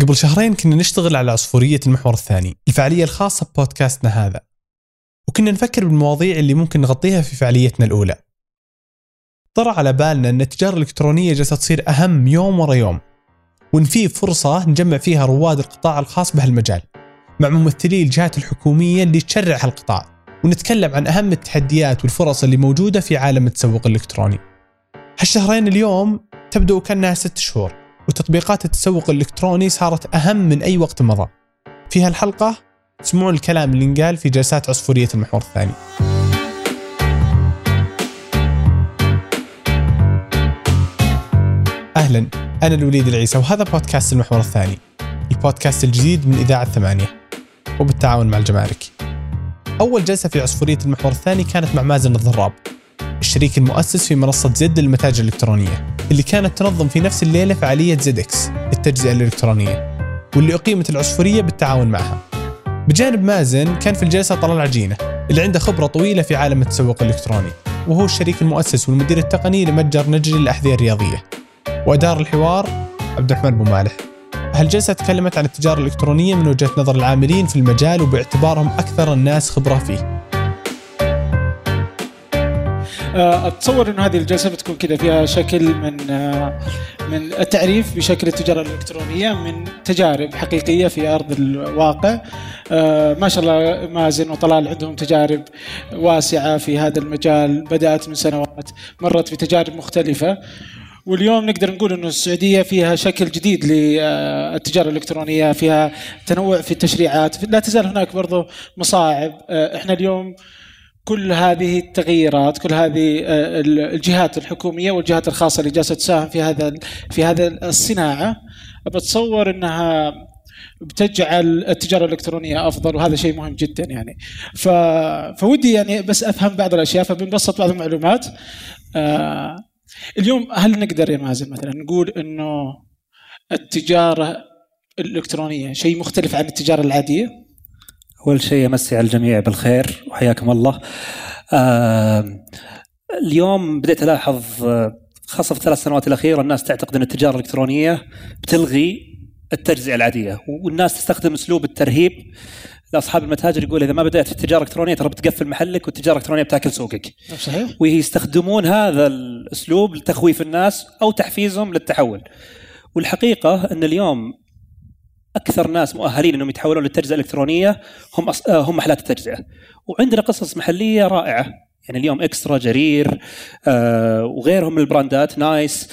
قبل شهرين كنا نشتغل على عصفورية المحور الثاني الفعالية الخاصة ببودكاستنا هذا. وكنا نفكر بالمواضيع اللي ممكن نغطيها في فعاليتنا الأولى. طرى على بالنا أن التجارة الإلكترونية جالسة تصير أهم يوم ورا يوم وإن في فرصة نجمع فيها رواد القطاع الخاص بهالمجال مع ممثلي الجهات الحكومية اللي تشرع هالقطاع ونتكلم عن أهم التحديات والفرص اللي موجودة في عالم التسوق الإلكتروني. هالشهرين اليوم تبدو كأنها ست شهور. وتطبيقات التسوق الإلكتروني صارت أهم من أي وقت مضى. في هالحلقة اسمعوا الكلام اللي انقال في جلسات عصفورية المحور الثاني. أهلا أنا الوليد العيسى وهذا بودكاست المحور الثاني. البودكاست الجديد من إذاعة ثمانية. وبالتعاون مع الجمارك. أول جلسة في عصفورية المحور الثاني كانت مع مازن الضراب. الشريك المؤسس في منصة زد للمتاجر الإلكترونية اللي كانت تنظم في نفس الليلة فعالية زد إكس التجزئة الإلكترونية واللي أقيمت العصفورية بالتعاون معها. بجانب مازن كان في الجلسة طلال عجينة اللي عنده خبرة طويلة في عالم التسوق الإلكتروني وهو الشريك المؤسس والمدير التقني لمتجر نجري للأحذية الرياضية. وأدار الحوار عبد الرحمن بو مالح. هالجلسة تكلمت عن التجارة الإلكترونية من وجهة نظر العاملين في المجال وباعتبارهم أكثر الناس خبرة فيه. أتصور إنه هذه الجلسة بتكون كذا فيها شكل من آه، من التعريف بشكل التجارة الإلكترونية من تجارب حقيقية في أرض الواقع. آه، ما شاء الله مازن وطلال عندهم تجارب واسعة في هذا المجال بدأت من سنوات مرت بتجارب مختلفة. واليوم نقدر نقول إنه السعودية فيها شكل جديد للتجاره الإلكترونية فيها تنوع في التشريعات. لا تزال هناك برضو مصاعب. إحنا اليوم كل هذه التغييرات كل هذه آه، الجهات الحكومية والجهات الخاصة اللي جالسة تساهم في هذا في هذا الصناعة بتصور إنها بتجعل التجارة الإلكترونية أفضل وهذا شيء مهم جدا يعني ف... فودي يعني بس أفهم بعض الأشياء فبنبسط بعض المعلومات آه اليوم هل نقدر يا مازن مثلا نقول إنه التجارة الإلكترونية شيء مختلف عن التجارة العادية؟ أول شيء أمسي على الجميع بالخير وحياكم الله آه اليوم بديت ألاحظ آه، خاصة في الثلاث سنوات الأخيرة الناس تعتقد أن التجارة الإلكترونية بتلغي التجزئة العادية والناس تستخدم أسلوب الترهيب لأصحاب المتاجر يقول إذا ما بدأت في التجارة الإلكترونية ترى بتقفل محلك والتجارة الإلكترونية بتأكل سوقك. صحيح. ويستخدمون هذا الأسلوب لتخويف الناس أو تحفيزهم للتحول. والحقيقة أن اليوم أكثر ناس مؤهلين إنهم يتحولون للتجزئة الإلكترونية هم أص... آه، هم محلات التجزئة. وعندنا قصص محلية رائعة. يعني اليوم إكسترا جرير آه وغيرهم من البراندات nice.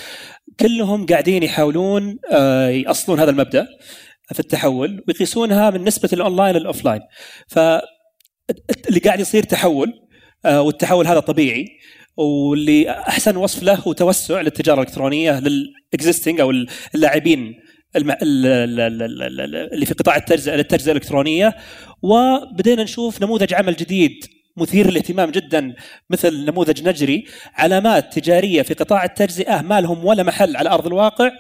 كلهم قاعدين يحاولون آه يأصلون هذا المبدأ في التحول ويقيسونها من نسبة ال online لل offline. فاللي قاعد يصير تحول آه والتحول هذا طبيعي واللي أحسن وصف له هو توسع للتجارة الإلكترونية للاكزيستنج أو اللاعبين اللي في قطاع التجزئه للتجزئه الإلكترونية. وبدينا نشوف نموذج عمل جديد مثير للاهتمام جدا مثل نموذج نجري. علامات تجارية في قطاع التجزئه ما لهم ولا محل على أرض الواقع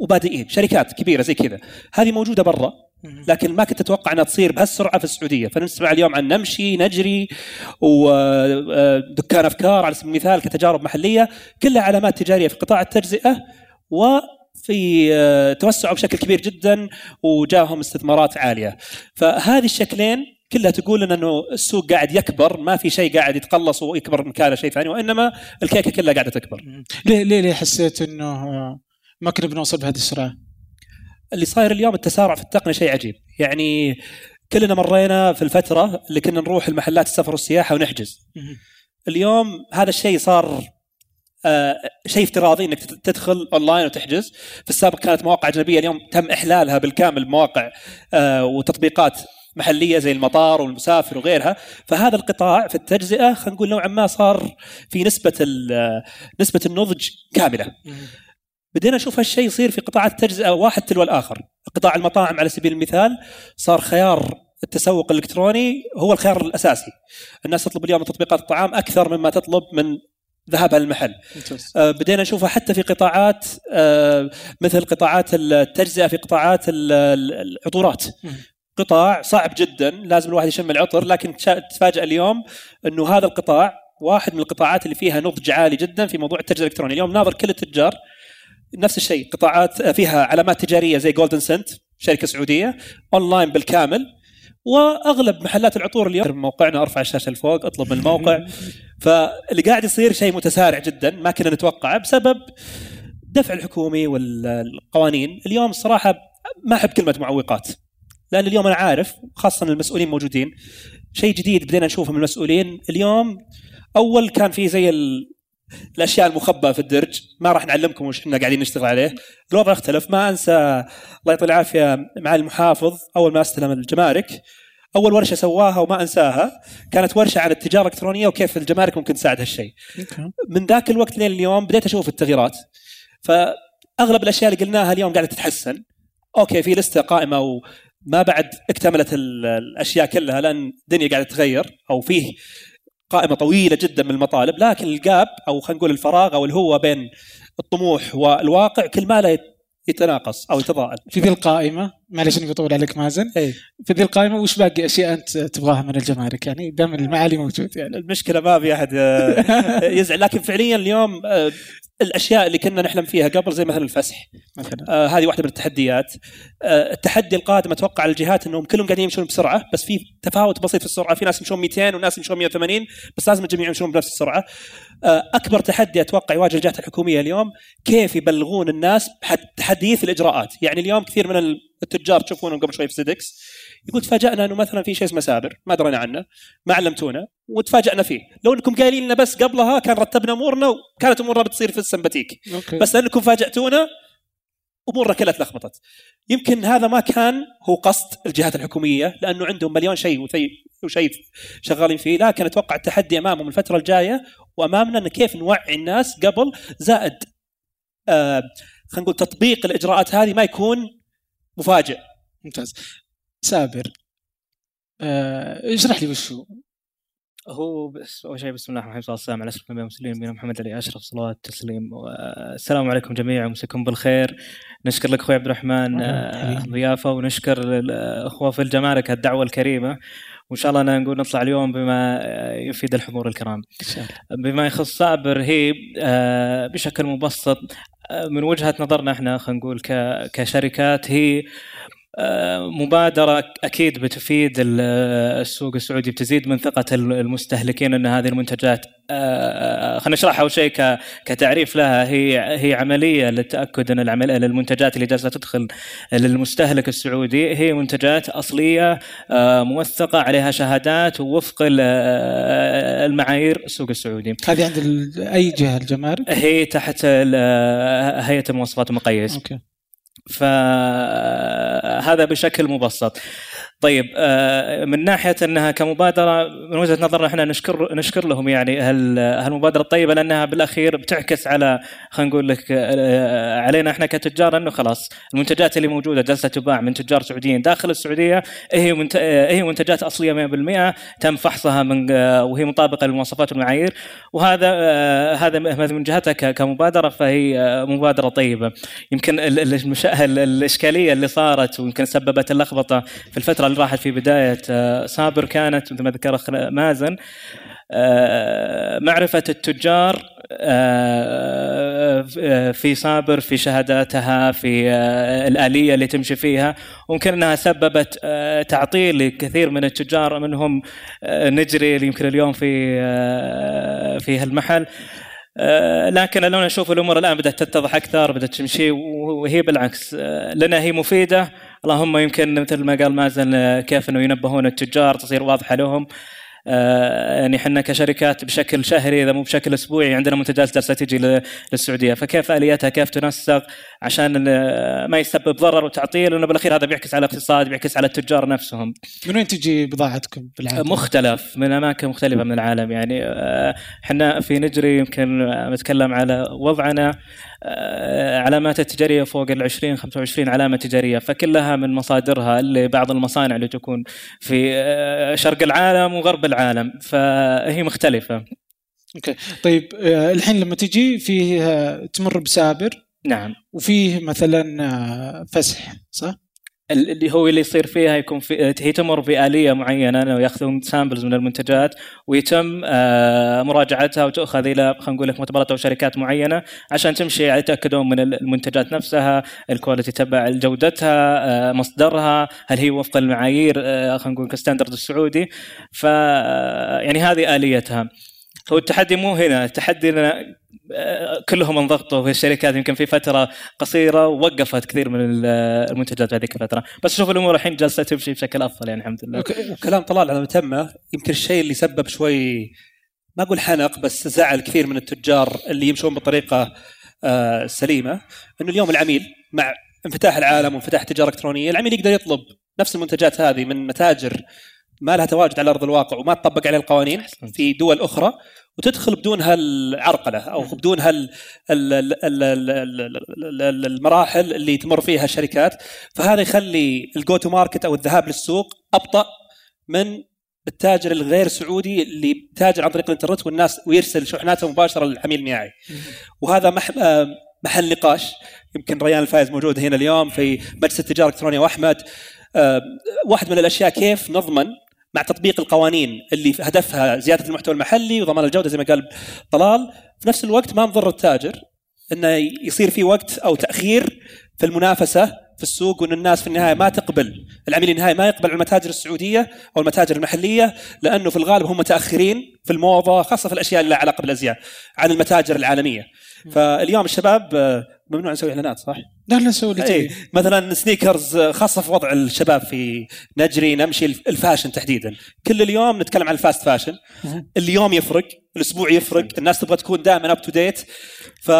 وبادئين. شركات كبيرة زي كذا. هذه موجودة برا لكن ما كنت أتوقع أنها تصير بهالسرعة في السعودية. فنسمع اليوم عن نمشي نجري ودكان أفكار على سبيل المثال كتجارب محلية. كلها علامات تجارية في قطاع التجزئه و في آه، توسعوا بشكل كبير جدا وجاهم استثمارات عالية. فهذه الشكلين كلها تقول لنا إنه السوق قاعد يكبر ما في شيء قاعد يتقلص ويكبر مكانه شيء ثاني وإنما الكيكة كلها قاعدة تكبر. ليه ليه ليه حسيت إنه ما كنا بنوصل بهذه السرعة؟ اللي صاير اليوم التسارع في التقنية شيء عجيب. يعني كلنا مرينا في الفترة اللي كنا نروح المحلات السفر والسياحة ونحجز. اليوم هذا الشيء صار آه، شيء افتراضي إنك تدخل اونلاين وتحجز. في السابق كانت مواقع أجنبية اليوم تم إحلالها بالكامل مواقع آه، وتطبيقات محلية زي المطار والمسافر وغيرها. فهذا القطاع في التجزئة خلينا نقول نوعا ما صار في نسبة نسبة النضج كاملة. بدينا نشوف هالشيء يصير في قطاعات التجزئة واحد تلو الآخر. قطاع المطاعم على سبيل المثال صار خيار التسوق الإلكتروني هو الخيار الأساسي. الناس تطلب اليوم تطبيقات الطعام أكثر مما تطلب من ذهابها للمحل آه بدينا نشوفها حتى في قطاعات آه مثل قطاعات التجزئة في قطاعات العطورات. قطاع صعب جدا لازم الواحد يشم العطر لكن تفاجأ اليوم إنه هذا القطاع واحد من القطاعات اللي فيها نضج عالي جدا في موضوع التجزئة الإلكترونية. اليوم ناظر كل التجار نفس الشيء قطاعات فيها علامات تجارية زي جولدن سنت شركة سعودية اونلاين بالكامل. وأغلب محلات العطور اليوم موقعنا أرفع الشاشة لفوق أطلب من الموقع. فاللي قاعد يصير شيء متسارع جدا ما كنا نتوقعه بسبب الدفع الحكومي والقوانين. اليوم الصراحه ما أحب كلمة معوقات لأن اليوم أنا عارف خاصة المسؤولين موجودين. شيء جديد بدينا نشوفه من المسؤولين. اليوم أول كان في زي. الأشياء المخبأة في الدرج ما راح نعلمكم وش إحنا قاعدين نشتغل عليه. الوضع اختلف ما أنسى الله يطول العافية مع المحافظ أول ما أستلم الجمارك أول ورشة سواها وما أنساها كانت ورشة عن التجارة الإلكترونية وكيف الجمارك ممكن تساعد هالشيء. من ذاك الوقت لين اليوم بديت أشوف التغييرات. فأغلب الأشياء اللي قلناها اليوم قاعدة تتحسن. أوكي في لستة قائمة وما بعد اكتملت الأشياء كلها لأن الدنيا قاعدة تتغير أو فيه قائمة طويلة جدا من المطالب لكن الجاب أو خلينا نقول الفراغ أو الهوة بين الطموح والواقع كل ما لا يتناقص أو يتضاءل. في ذي القائمة؟ معلش إني بطول عليك مازن. أي. في ذي القائمة وش باقي أشياء أنت تبغاها من الجمارك؟ يعني دام المعالي موجود يعني. المشكلة ما في أحد آه، يزعل. لكن فعليا اليوم آه، الأشياء اللي كنا نحلم فيها قبل زي مثلا الفسح. مثلا. آه هذه واحدة من التحديات. آه التحدي القادم أتوقع الجهات إنهم كلهم قاعدين يمشون بسرعة بس في تفاوت بسيط في السرعة. في ناس يمشون 200 وناس يمشون 180 بس لازم الجميع يمشون بنفس السرعة. آه أكبر تحدي أتوقع يواجه الجهات الحكومية اليوم كيف يبلغون الناس بتحديث الإجراءات. يعني اليوم كثير من التجار تشوفونهم قبل شوي في سيدكس يقول تفاجأنا إنه مثلا في شيء اسمه سابر ما درينا عنه ما علمتونا وتفاجأنا فيه. لو إنكم قايلين لنا بس قبلها كان رتبنا أمورنا وكانت أمورنا بتصير في السمباتيك. okay. بس لأنكم فاجأتونا أمورنا كلها تلخبطت يمكن هذا ما كان هو قصد الجهات الحكومية لأنه عندهم مليون شيء وشيء شغالين فيه. لكن أتوقع التحدي أمامهم الفترة الجاية وأمامنا إن كيف نوعي الناس قبل زائد آه خلينا نقول تطبيق الإجراءات هذه ما يكون مفاجئ. ممتاز. سابر آه، اشرح لي وش هو؟ هو بس أول شيء بسم الله الرحمن الرحيم والسلام على اشرف الانبياء والمرسلين نبينا محمد عليه أشرف صلوات التسليم السلام عليكم جميعا ومساكم بالخير. نشكر لك أخوي عبد الرحمن آه، الضيافه ونشكر الاخوه في الجمارك الدعوة الكريمة. وإن شاء الله نقول نطلع اليوم بما يفيد الحضور الكرام. بما يخص سابر هي آه، بشكل مبسط آه، من وجهة نظرنا إحنا خلينا نقول كشركات هي مبادرة أكيد بتفيد ال- السوق السعودي بتزيد من ثقة ال- المستهلكين أن هذه المنتجات آه، خلينا نشرح أول شيء كتعريف لها هي هي عملية للتأكد أن العمل المنتجات اللي جالسة تدخل للمستهلك السعودي هي منتجات أصلية آه، موثقة عليها شهادات ووفق ال- آه، المعايير السوق السعودي. هذه عند أي جهة الجمارك؟ هي تحت هيئة المواصفات المقيس. أوكي. فهذا بشكل مبسط. طيب آه، من ناحية إنها كمبادرة من وجهة نظرنا إحنا نشكر نشكر لهم يعني هال- هالمبادره الطيبة لأنها بالأخير بتعكس على خلينا نقول لك آه، علينا إحنا كتجار إنه خلاص المنتجات اللي موجودة جالسه تباع من تجار سعوديين داخل السعودية هي آه، هي منتجات أصلية 100% تم فحصها من آه، وهي مطابقة للمواصفات والمعايير وهذا آه، هذا من جهتها كمبادرة فهي آه، مبادرة طيبة. يمكن الإشكالية اللي صارت ويمكن سببت اللخبطة في الفترة اللي راحت في بداية آه، صابر كانت مثل ما ذكر مازن آه، معرفة التجار آه، في صابر في شهاداتها في الآلية اللي تمشي فيها. وممكن أنها سببت تعطيل لكثير من التجار منهم نجري يمكن اليوم في في هالمحل. لكن لو نشوف الأمور الآن بدأت تتضح أكثر بدأت تمشي وهي بالعكس لنا هي مفيدة. اللهم يمكن مثل ما قال مازن آه، كيف إنه ينبهون التجار تصير واضحة لهم. آه، يعني إحنا كشركات بشكل شهري إذا مو بشكل أسبوعي عندنا منتجات جالسة تجي للسعودية. فكيف آلياتها؟ كيف تنسق؟ عشان ما يسبب ضرر وتعطيل لأنه بالأخير هذا بيعكس على الاقتصاد بيعكس على التجار نفسهم. من وين تجي بضاعتكم بالعاده؟ مختلف من أماكن مختلفة من العالم. يعني آه، إحنا في نجري يمكن نتكلم على وضعنا آه، علامات التجارية فوق ال 20 25 علامة تجارية. فكلها من مصادرها اللي بعض المصانع اللي تكون في آه، شرق العالم وغرب العالم. فهي مختلفة. okay. طيب الحين لما تجي فيه آه، تمر بسابر نعم وفيه مثلا آه، فسح صح؟ اللي هو اللي يصير فيها يكون في هي تمر بآلية معينة إنه يأخذون samples من المنتجات ويتم آه، مراجعتها وتؤخذ إلى خلينا نقول لك مؤتمرات أو شركات معينة عشان تمشي يتأكدون من المنتجات نفسها، ال quality تبع جودتها، آه، مصدرها، هل هي وفق المعايير خلينا نقول ك standard السعودي، ف يعني هذه آليتها. هو التحدي مو هنا، التحدي إن كلهم انضغطوا في الشركات. يمكن في فترة قصيرة ووقفت كثير من المنتجات في هذيك الفترة. بس شوف الأمور الحين جالسة تمشي بشكل أفضل يعني الحمد لله. وكلام طلال على متمه يمكن الشيء اللي سبب شوي ما أقول حنق بس زعل كثير من التجار اللي يمشون بطريقة آه، سليمة. إنه اليوم العميل مع انفتاح العالم وانفتاح التجاره الالكترونيه العميل يقدر يطلب نفس المنتجات هذه من متاجر ما لها تواجد على أرض الواقع وما تطبق عليه القوانين في دول أخرى وتدخل بدون هالعرقلة أو بدون هال المراحل اللي تمر فيها الشركات. فهذا يخلي ال go to market أو الذهاب للسوق أبطأ من التاجر الغير سعودي اللي تاجر عن طريق الإنترنت والناس ويرسل شحناته مباشرة للعميل النهائي. وهذا محل نقاش. يمكن ريان الفايز موجود هنا اليوم في مجلس التجارة الإلكترونية. وأحمد واحد من الأشياء كيف نضمن مع تطبيق القوانين اللي هدفها زيادة المحتوى المحلي وضمان الجودة زي ما قال طلال. في نفس الوقت ما نضر التاجر إنه يصير في وقت أو تأخير في المنافسة في السوق وإن الناس في النهاية ما تقبل العميل النهائي ما يقبل المتاجر السعودية أو المتاجر المحلية لأنه في الغالب هم متأخرين في الموضة خاصة في الأشياء اللي لها علاقة بالأزياء عن المتاجر العالمية. فاليوم الشباب ممنوع نسوي إعلانات صح؟ لا لا نسوي اللي إيه مثلا sneakers خاصة في وضع الشباب في نجري نمشي ال fashion تحديدا. كل اليوم نتكلم عن ال fast fashion. اليوم يفرق الأسبوع يفرق الناس تبغى تكون دائما up to date ف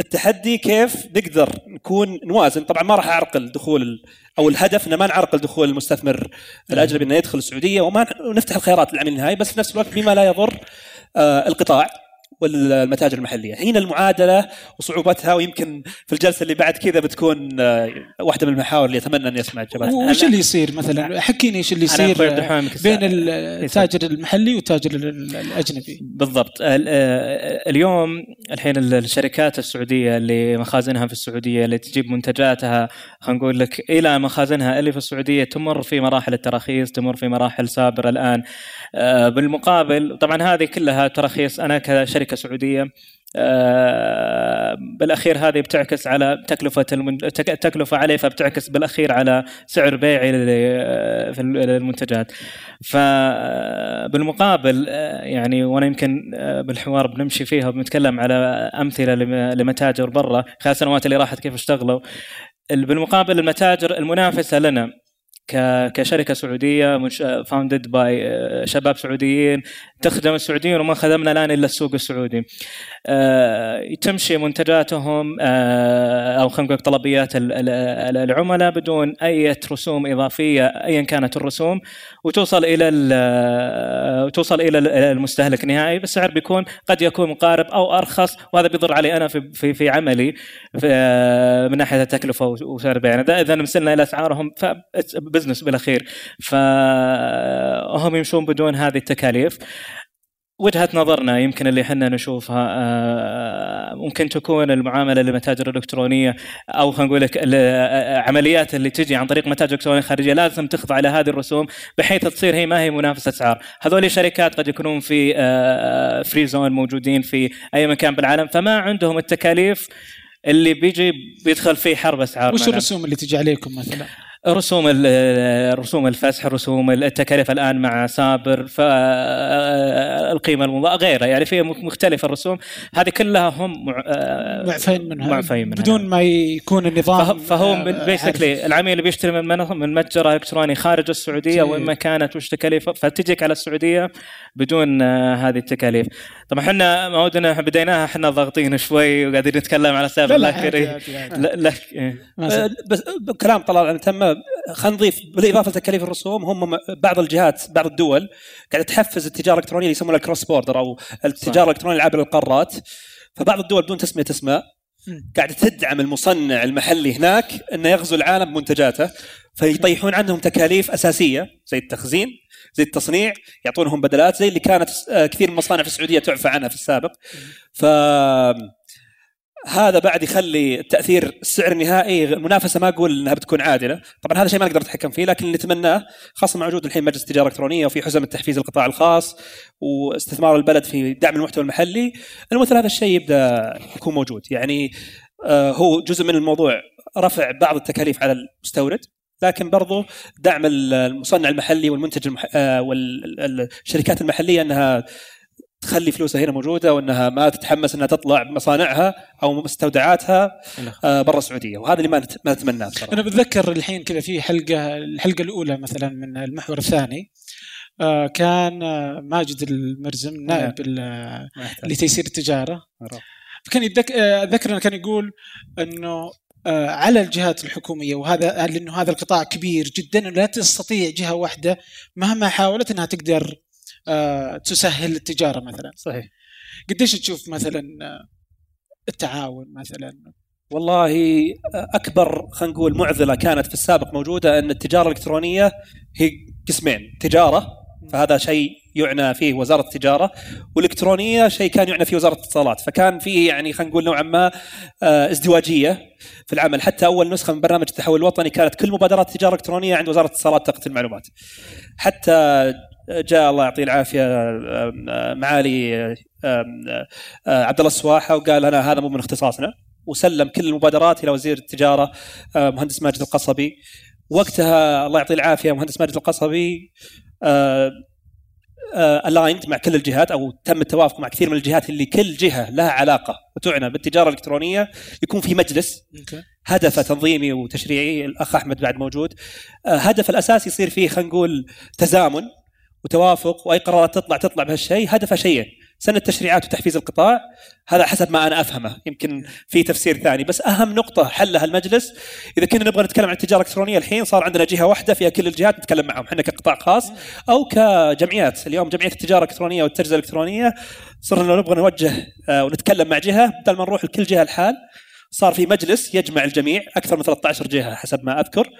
التحدي كيف نقدر نكون نوازن؟ طبعا ما راح أعرقل دخول أو الهدف ان ما نعرقل دخول المستثمر الأجنبي إنه يدخل السعودية وما نفتح الخيارات للعميل النهائي بس في نفس الوقت بما لا يضر آه، القطاع. والمتاجر المحلية. هنا المعادلة وصعوبتها ويمكن في الجلسة اللي بعد كذا بتكون آه، واحدة من المحاور اللي أتمنى ان يسمع الجبهات وش اللي يصير مثلا؟ حكيني إيش اللي يصير بين التاجر المحلي والتاجر الأجنبي. بالضبط. اليوم الحين الشركات السعودية اللي مخازنها في السعودية اللي تجيب منتجاتها خلينا نقول لك إلى مخازنها اللي في السعودية تمر في مراحل التراخيص تمر في مراحل سابرة الآن. آه، بالمقابل طبعا هذه كلها تراخيص. أنا كشركة شركة سعودية آه، بالأخير هذه بتعكس على تكلفة التكلفه عليه فبتعكس بالأخير على سعر بيعي في المنتجات فبالمقابل آه، يعني وأنا يمكن آه، بالحوار بنمشي فيها وبنتكلم على أمثلة لمتاجر برا خلال السنوات اللي راحت كيف اشتغلوا. بالمقابل المتاجر المنافسة لنا كشركة سعودية founded by آه، شباب سعوديين تخدم السعوديين وما خدمنا الآن إلا السوق السعودي. آه، تمشي منتجاتهم آه، أو خلينا نقول طلبيات العملاء بدون أي رسوم إضافية ايا كانت الرسوم وتوصل إلى توصل إلى المستهلك النهائي بسعر بيكون قد يكون مقارب أو أرخص وهذا بيضر علي أنا في في, في عملي من ناحية التكلفة وسعر البيع إذا مثلنا إلى أسعارهم business بالاخير فهم يمشون بدون هذه التكاليف. وجهة نظرنا يمكن اللي إحنا نشوفها آه، ممكن تكون المعاملة للمتاجر الإلكترونية أو خلينا نقول لك العمليات اللي تجي عن طريق متاجر الكترونيه خارجية لازم تخضع لهذه الرسوم بحيث تصير هي ما هي منافسة اسعار، هذول شركات قد يكونون في free آه، zone موجودين في أي مكان بالعالم فما عندهم التكاليف اللي بيجي بيدخل فيه حرب أسعار وش الرسوم اللي تجي عليكم مثلا؟ رسوم رسوم الفسح رسوم التكاليف الآن مع سابر القيمة المضاء غيرها. يعني في مختلفه الرسوم. هذه كلها هم معفين منها. معفين منها. بدون ما يكون النظام فهو بيسكلي العميل اللي بيشتري من من متجر إلكتروني خارج السعودية وين ما كانت وش تكاليف فتجيك على السعودية بدون هذه التكاليف. طبعا إحنا موعدنا بديناها إحنا ضاغطين شوي وقاعدين نتكلم على سابر لكن لك بس كلام طلال تم خلينا نضيف بالإضافة لتكاليف الرسوم هم بعض الجهات بعض الدول قاعدة تحفز التجارة الإلكترونية اللي يسمونها الكروس بوردر أو التجارة الإلكترونية عبر القارات. فبعض الدول بدون تسمية اسماء قاعدة تدعم المصنع المحلي هناك إنه يغزو العالم بمنتجاته. فيطيحون عنهم تكاليف أساسية زي التخزين زي التصنيع يعطونهم بدلات زي اللي كانت آه، كثير من المصانع في السعودية تعفى عنها في السابق. ف هذا بعد يخلي التاثير السعر النهائي المنافسه ما أقول إنها بتكون عادلة، طبعا هذا شيء ما نقدر نتحكم فيه لكن اللي نتمناه خاصة مع وجود الحين مجلس التجارة الإلكترونية وفي حزم التحفيز القطاع الخاص واستثمار البلد في دعم المحتوى المحلي، مثل هذا الشيء يبدأ يكون موجود، يعني آه، هو جزء من الموضوع رفع بعض التكاليف على المستورد لكن برضو دعم المصنع المحلي والمنتج المح... آه، والشركات المحلية إنها تخلي فلوسها هنا موجودة وإنها ما تتحمس إنها تطلع بمصانعها أو مستودعاتها آه، برا السعودية. وهذا اللي ما ما نتمناه بصراحة. أنا بتذكر الحين كذا في حلقة الحلقة الأولى مثلا من المحور الثاني آه، كان ماجد المرزم نائب لتيسير التجارة. فكان أتذكر إنه كان يقول إنه آه، على الجهات الحكومية وهذا لأنه هذا القطاع كبير جدا لا تستطيع جهة واحدة مهما حاولت إنها تقدر آه، تسهل التجارة مثلا. صحيح. قديش تشوف مثلا آه، التعاون مثلا؟ والله أكبر خلينا نقول معضلة كانت في السابق موجودة أن التجارة الإلكترونية هي قسمين تجارة فهذا شيء يعنى فيه وزارة التجارة والإلكترونية شيء كان يعنى فيه وزارة الاتصالات فكان فيه يعني خلينا نقول نوعا ما آه، ازدواجية في العمل. حتى أول نسخة من برنامج التحول الوطني كانت كل مبادرات التجارة الإلكترونية عند وزارة الاتصالات تقنيه المعلومات. حتى جاء الله يعطيه العافية آه، معالي آه، عبد الله السواحة وقال أنا هذا مو من اختصاصنا. وسلم كل المبادرات إلى وزير التجارة مهندس ماجد القصبي. وقتها الله يعطيه العافية مهندس ماجد القصبي الايند آه، مع كل الجهات أو تم التوافق مع كثير من الجهات اللي كل جهة لها علاقة وتعنى بالتجارة الإلكترونية. يكون في مجلس هدفه تنظيمي وتشريعي الأخ أحمد بعد موجود. آه، هدف الاساس يصير فيه خلينا نقول تزامن وتوافق وأي قرارات تطلع تطلع بهالشيء هدفه شيئين سنه تشريعات وتحفيز القطاع هذا حسب ما أنا أفهمه يمكن في تفسير ثاني. بس أهم نقطة حلها المجلس إذا كنا نبغى نتكلم عن التجارة الإلكترونية الحين صار عندنا جهة واحدة فيها كل الجهات نتكلم معهم إحنا كقطاع خاص أو كجمعيات. اليوم جمعية التجارة الإلكترونية والتجزئة الإلكترونية صرنا نبغى نوجه آه، ونتكلم مع جهة بدل ما نروح لكل جهة الحال صار في مجلس يجمع الجميع أكثر من 13 جهة حسب ما أذكر.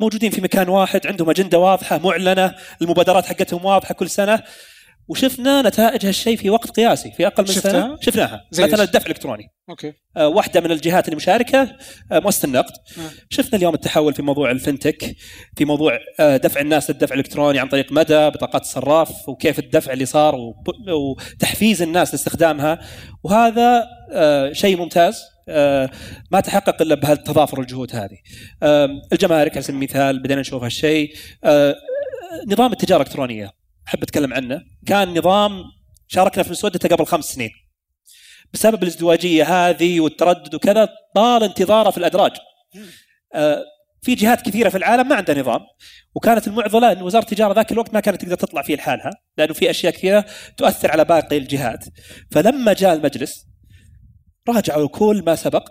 موجودين في مكان واحد عندهم أجندة واضحة معلنة المبادرات حقتهم واضحة كل سنة. وشفنا نتائج هالشيء في وقت قياسي في أقل من شفتها؟ سنه شفناها مثلا الدفع الإلكتروني. أوكي. آه واحدة من الجهات المشاركه آه مؤسسة النقد. آه. شفنا اليوم التحول في موضوع الفنتك في موضوع آه دفع الناس للدفع الإلكتروني عن طريق مدى بطاقات الصراف وكيف الدفع اللي صار وتحفيز الناس لاستخدامها. وهذا آه شيء ممتاز. ما تحقق إلا بهالتضافر الجهود هذه. آه الجمارك على سبيل المثال بدينا نشوف هالشيء. آه نظام التجارة الإلكترونية أحب أتكلم عنه. كان نظام شاركنا في مسودته قبل خمس سنين. بسبب الازدواجية هذه والتردد وكذا طال انتظاره في الأدراج. آه في جهات كثيرة في العالم ما عندها نظام. وكانت المعضلة إن وزارة التجارة ذاك الوقت ما كانت تقدر تطلع فيه لحالها لأنه في أشياء كثيرة تؤثر على باقي الجهات. فلما جاء المجلس راجعوا كل ما سبق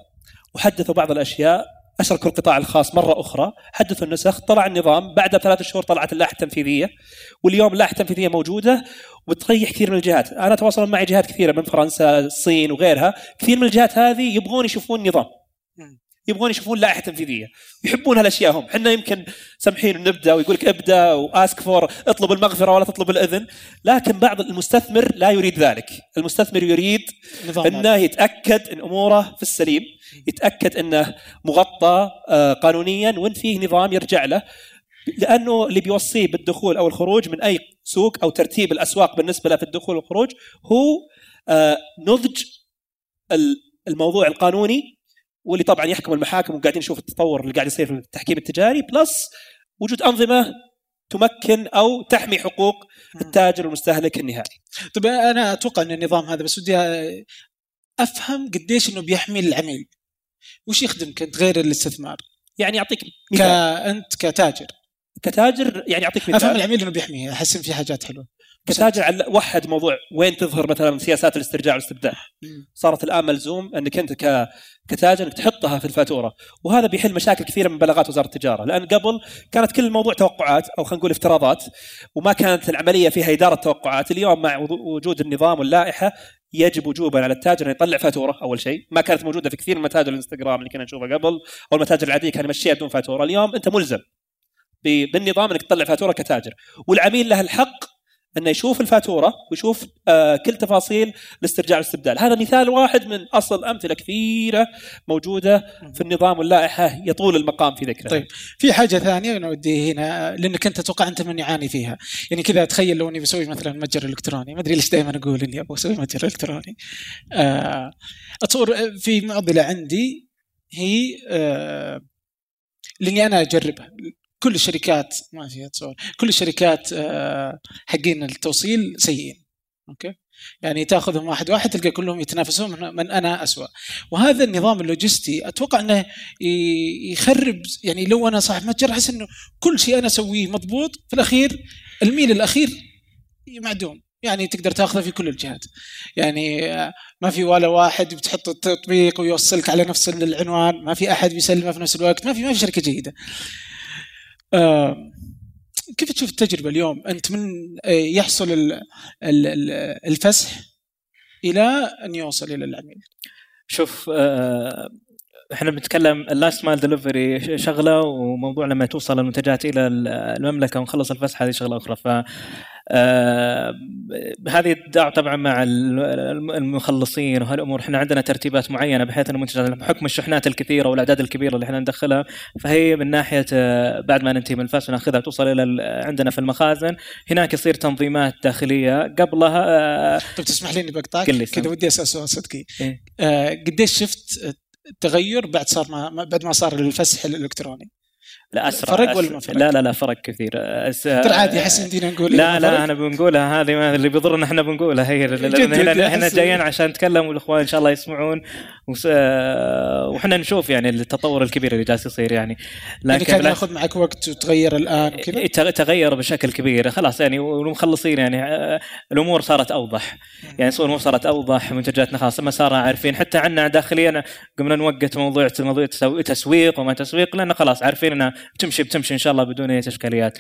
وحدثوا بعض الأشياء أشركوا القطاع الخاص مرة أخرى حدثوا النسخ طلع النظام بعد بثلاث شهور طلعت اللائحه التنفيذية واليوم اللائحه التنفيذية موجودة وتريح كثير من الجهات. أنا تواصل معي جهات كثيرة من فرنسا الصين وغيرها كثير من الجهات هذه يبغون يشوفون نظام يبغون يشوفون لائحة تنفيذية. يحبون هالأشياء هم. إحنا يمكن سمحين نبدأ ويقول لك ابدأ وآسك فور اطلب المغفرة ولا تطلب الإذن لكن بعض المستثمر لا يريد ذلك. المستثمر يريد أنه يتأكد إن أموره في السليم يتأكد إنه مغطى آه، قانونيا وإن فيه نظام يرجع له. لأنه اللي بيوصيه بالدخول أو الخروج من أي سوق أو ترتيب الأسواق بالنسبة له في الدخول والخروج هو آه، نضج الموضوع القانوني واللي طبعا يحكم المحاكم وقاعدين نشوف التطور اللي قاعد يصير في التحكيم التجاري بلس وجود أنظمة تمكن أو تحمي حقوق التاجر والمستهلك النهائي. طيب أنا أتوقع أن النظام هذا بس ودي أفهم قديش إنه بيحمي العميل. وش يخدمك انت غير الاستثمار؟ يعني أعطيك مثال. كانت كتاجر كتاجر يعني أعطيك مثال افهم العميل إنه بيحميه أحس في حاجات حلوة كتاجر وحد موضوع وين تظهر مثلا سياسات الاسترجاع والاستبدال صارت الآن ملزوم أنك أنت. كتاجر أنك تحطها في الفاتورة. وهذا بيحل مشاكل كثيرة من بلاغات وزارة التجارة. لأن قبل كانت كل الموضوع توقعات أو خلينا نقول افتراضات وما كانت العملية فيها إدارة توقعات. اليوم مع وجود النظام واللائحة يجب وجوبا على التاجر أن يطلع فاتورة أول شيء. ما كانت موجودة في كثير من متاجر الإنستغرام اللي كنا نشوفها قبل أو المتاجر العادية كان يمشيها بدون فاتورة. اليوم أنت ملزم بالنظام أنك تطلع فاتورة كتاجر. والعميل له الحق إنه يشوف الفاتورة ويشوف آه كل تفاصيل الاسترجاع والاستبدال هذا مثال واحد من أصل أمثلة كثيرة موجودة في النظام واللائحة يطول المقام في ذكرها. طيب في حاجة ثانية أنا ودي هنا لأنك أنت أتوقع أنت من يعاني فيها. يعني كذا تخيل لو أني بسوي مثلا متجر إلكتروني. ما أدري ليش دائما أقول إني أبغى أسوي متجر إلكتروني. آه اتصور في معضله عندي هي آه لأني أنا أجربها. كل الشركات ما فيها تصور كل الشركات آه، حقين التوصيل سيئين okay؟ يعني تاخذهم واحد واحد تلقى كلهم يتنافسون من, أنا اسوء وهذا النظام اللوجستي أتوقع إنه يخرب يعني لو أنا صاحب متجر أحس إنه كل شيء أنا أسويه مضبوط في الأخير الميل الأخير معدوم. يعني تقدر تاخذه في كل الجهات. يعني آه، ما في ولا واحد بتحط التطبيق ويوصلك على نفس العنوان ما في أحد بيسلمه في نفس الوقت ما في ما في شركة جيدة. كيف تشوف التجربة اليوم؟ أنت من آه، يحصل ال- ال- ال- الفسح إلى أن يوصل إلى العميل. شوف آه، إحنا بنتكلم اللاست مايل دليفري شغلة وموضوع لما توصل المنتجات إلى المملكة ونخلص الفسح هذه شغلة أخرى. ف آه، هذه الدعوه طبعا مع ال- المخلصين وهالامور إحنا عندنا ترتيبات معينة بحيث ان المنتجات بحكم الشحنات الكثيرة والأعداد الكبيرة اللي إحنا ندخلها فهي من ناحية آه، بعد ما ننتهي من الفسح وناخذها توصل إلى ال- عندنا في المخازن. هناك يصير تنظيمات داخلية. قبلها آه، طب تسمح لي إني بقطعك؟ كذا. ودي أسأل سؤال صدقي. إيه. آه، قديش شفت تغير بعد صار ما- بعد ما صار الفسح الإلكتروني. لا أسرع فرق ولا ما فرق؟ لا لا لا فرق كثير. أس... ترى عادي احس يمدينا نقول إيه، لا لا. إحنا بنقولها هذه اللي بيضرنا إحنا بنقولها هي إحنا جايين عشان نتكلم والإخوان إن شاء الله يسمعون. وس... آه، وإحنا نشوف يعني التطور الكبير اللي جالس يصير يعني. يعني كان بالعكس- ياخذ معك وقت وتغير الآن وكذا؟ إيه، تغير بشكل كبير. خلاص يعني والمخلصين يعني آه، الأمور صارت أوضح. يعني صور الأمور صارت أوضح منتجاتنا خلاص ما صار عارفين. حتى عنا داخليا قمنا نوقت موضوع موضوع تسو- تسويق وما تسويق لأن خلاص عارفين انها بتمشي بتمشي إن شاء الله بدون أي اشكاليات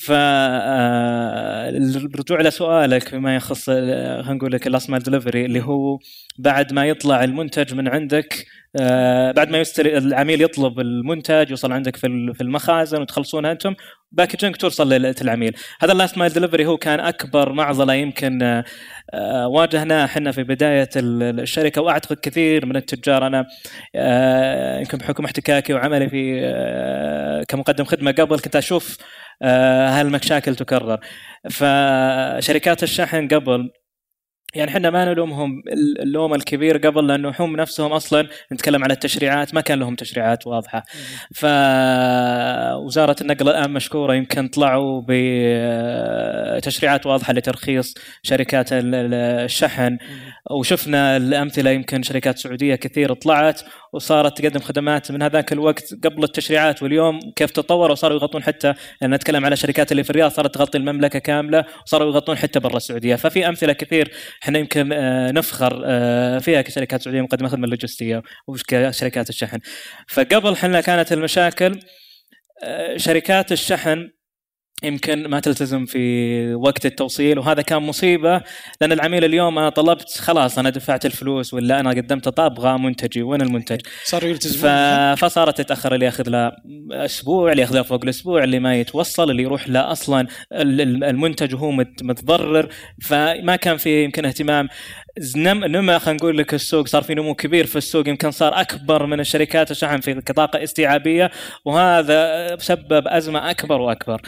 ف آه، الرجوع إلى سؤالك فيما يخص آه، خلينا نقول لك ال last delivery اللي هو بعد ما يطلع المنتج من عندك بعد ما يستر العميل يطلب المنتج يوصل عندك في في المخازن وتخلصونها أنتم packaging توصل للعميل هذا ال last mile delivery هو كان أكبر معضلة يمكن آه، آه، واجهناها إحنا في بداية ال- الشركة وأعتقد كثير من التجار. أنا آه، يمكن بحكم احتكاكي وعملي في آه، كمقدم خدمة قبل كنت أشوف آه، هالمشاكل تكرر. فشركات الشحن قبل يعني إحنا ما نلومهم اللوم الكبير قبل لأنه هم نفسهم أصلا نتكلم على التشريعات ما كان لهم تشريعات واضحة. فوزاره النقل الآن مشكورة يمكن طلعوا بتشريعات واضحة لترخيص شركات ال- ال- الشحن. وشفنا الأمثلة يمكن شركات سعودية كثير طلعت وصارت تقدم خدمات من هذاك الوقت قبل التشريعات واليوم كيف تطوروا وصاروا يغطون حتى يعني نتكلم على شركات اللي في الرياض صارت تغطي المملكة كاملة وصاروا يغطون حتى برا السعودية. ففي أمثلة كثير إحنا يمكن آه، نفخر آه، فيها كشركات سعودية مقدمة خدمة لوجستية وكشركات الشحن. فقبل إحنا كانت المشاكل آه، شركات الشحن يمكن ما تلتزم في وقت التوصيل وهذا كان مصيبة لأن العميل اليوم أنا طلبت خلاص أنا دفعت الفلوس ولا أنا قدمت طلب أبغى منتجي وين المنتج؟ صاروا ف... يلتزمون فصارت تتأخر اللي يأخذ له أسبوع اللي يأخذ له فوق الأسبوع اللي ما يتوصل اللي يروح له أصلا ال- ال- المنتج وهو مت- متضرر فما كان في يمكن اهتمام نم نما خلينا نقول لك السوق صار في نمو كبير في السوق يمكن صار أكبر من الشركات الشحن في كطاقة استيعابية وهذا سبب أزمة أكبر وأكبر.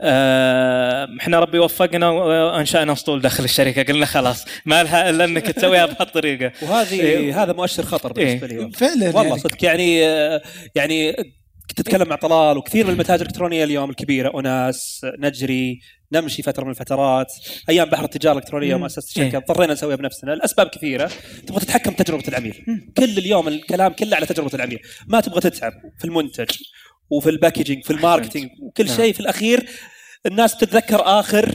آه، إحنا ربي وفقنا وأنشأنا أسطول داخل الشركة قلنا خلاص ما لها إلا إنك تسويها بهالطريقة. وهذه إيه. هذا مؤشر خطر بالنسبة إيه. لي فعلا والله يعني صدق يعني آه، يعني كنت أتكلم مع طلال وكثير من المتاجر الإلكترونية اليوم الكبيرة أناس نجري نمشي فترة من الفترات أيام بحر التجارة الإلكترونية مم. ومؤسسه الشركة. إيه. اضطرينا نسويها بنفسنا الاسباب كثيرة. تبغى تتحكم بتجربة العميل. كل اليوم الكلام كله على تجربة العميل. ما تبغى تتعب في المنتج وفي ال packaging في ال marketing وكل نعم. شيء. في الأخير الناس بتتذكر آخر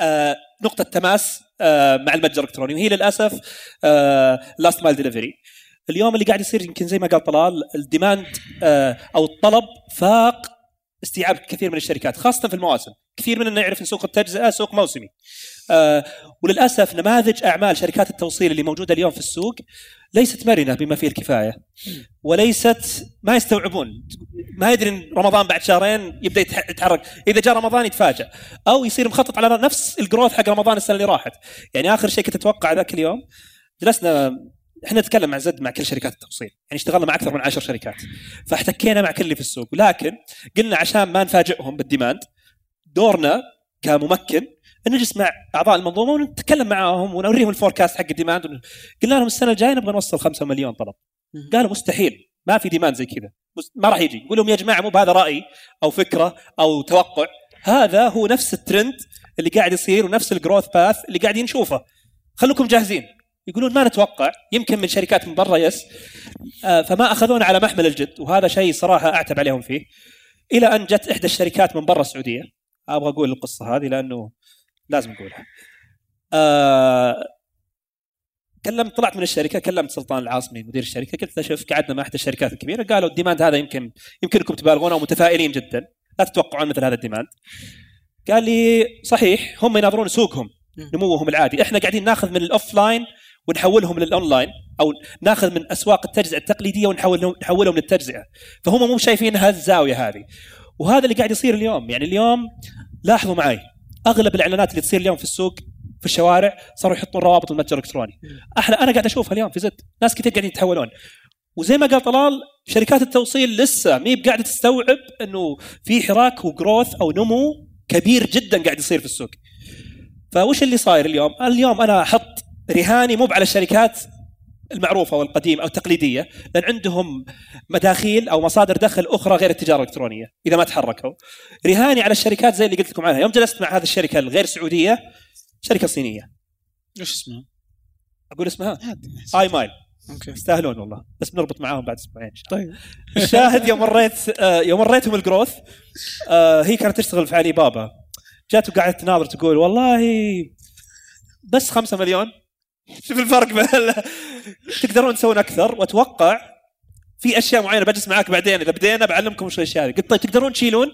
آه نقطة تماس آه مع المتجر الإلكتروني. وهي للأسف last mile delivery اليوم اللي قاعد يصير يمكن زي ما قال طلال ال demand آه أو الطلب فاق استيعاب كثير من الشركات خاصة في المواسم. كثير مننا يعرف إن سوق التجزئة سوق موسمي. آه وللأسف نماذج أعمال شركات التوصيل اللي موجودة اليوم في السوق ليست مرنة بما فيه الكفاية. وليست ما يستوعبون. ما يدري إن رمضان بعد شهرين يبدأ يتح- يتحرك. إذا جاء رمضان يتفاجئ أو يصير مخطط على نفس ال growth حق رمضان السنة اللي راحت. يعني آخر شيء كنت أتوقع ذاك اليوم جلسنا إحنا نتكلم مع زد مع كل شركات التوصيل يعني اشتغلنا مع أكثر من عشر شركات فاحتكينا مع كل اللي في السوق لكن قلنا عشان ما نفاجئهم بال demand دورنا كممكن إن نجلس مع أعضاء المنظومة ونتكلم معاهم ونوريهم ال forecast حق ال demand. قلنا لهم السنة الجاية نبغى نوصل 5 مليون طلب. قالوا مستحيل ما في demand زي كذا. ما راح يجي. يقول لهم يا جماعة مو بهذا رأي أو فكرة أو توقع. هذا هو نفس الترند اللي قاعد يصير ونفس ال growth path اللي قاعدين نشوفه. خلوكم جاهزين. يقولون ما نتوقع يمكن من شركات من برا بس. آه، فما أخذونا على محمل الجد وهذا شيء صراحة أعتب عليهم فيه. إلى أن جت إحدى الشركات من برا السعودية. أبغى أقول القصة هذه لأنه لازم نقولها آه كلمت طلعت من الشركة كلمت سلطان العاصمي مدير الشركة. قلت له شوف قعدنا مع إحدى الشركات الكبيرة. قالوا ال demand هذا يمكن يمكنكم تبالغونه ومتفائلين جدا. لا تتوقعون مثل هذا ال demand. قال لي صحيح هم يناظرون سوقهم نموهم العادي. إحنا قاعدين ناخذ من ال offline ونحولهم للأونلاين أو ناخذ من أسواق التجزئة التقليدية ونحولهم نحولهم للتجزئة. فهم مو شايفين هالزاويه هذه. وهذا اللي قاعد يصير اليوم. يعني اليوم لاحظوا معي أغلب الإعلانات اللي تصير اليوم في السوق في الشوارع صاروا يحطون روابط المتجر الإلكتروني. إحنا أنا قاعد أشوفها اليوم في زد. ناس كثير قاعدين يتحولون. وزي ما قال طلال شركات التوصيل لسه مي قاعدة تستوعب إنه في حراك وجروث أو نمو كبير جدا قاعد يصير في السوق. فوش اللي صاير اليوم؟ اليوم أنا أحط رهاني مو على الشركات المعروفة والقديمة أو التقليدية لأن عندهم مداخيل أو مصادر دخل أخرى غير التجارة الإلكترونية إذا ما تحركوا. رهاني على الشركات زي اللي قلت لكم عنها. يوم جلست مع هذه الشركة الغير سعودية شركة صينية. إيش اسمه؟ أقول اسمها؟ iMile. okay. يستاهلون والله. بس بنربط معاهم بعد أسبوعين. طيب. الشاهد يوم مريت آه، يوم مريتهم ال growth آه، هي كانت تشتغل في علي بابا. جات وقعدت تناظر تقول والله بس خمسة مليون. شوف الفرق بين تقدرون تسوون أكثر وأتوقع في أشياء معينة بجلس معاك بعدين إذا بدينا بعلمكم وش الاشياء هذه قلت طيب تقدرون تشيلون؟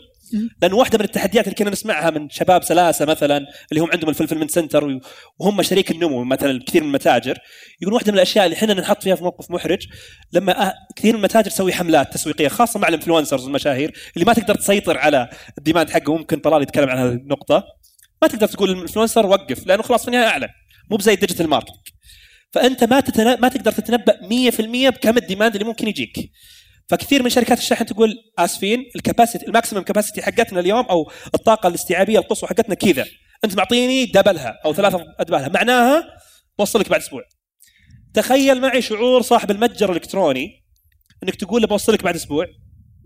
لأن واحدة من التحديات اللي كنا نسمعها من شباب سلاسة مثلا اللي هم عندهم ال fulfillment center وهم شريك النمو مثلا كثير من المتاجر يقول واحدة من الأشياء اللي إحنا نحط فيها في موقف محرج لما أه كثير من المتاجر تسوي حملات تسويقية خاصة مع ال influencers والمشاهير اللي ما تقدر تسيطر على ال demand حقه. ممكن طلال يتكلم عن هذه النقطة. ما تقدر تقول ال influencer وقف لأنه خلاص في النهاية أعلن. مو بزي ال digital marketing فأنت ما تتنا... ما تقدر تتنبأ 100% بكم ال demand اللي ممكن يجيك. فكثير من شركات الشحن تقول آسفين ال capacity ال maximum capacity حقتنا اليوم أو الطاقة الاستيعابية القصوى حقتنا كذا. أنت معطيني دبلها أو ثلاثة أدبالها. معناها بوصلك بعد أسبوع. تخيل معي شعور صاحب المتجر الإلكتروني إنك تقول له بوصلك بعد أسبوع.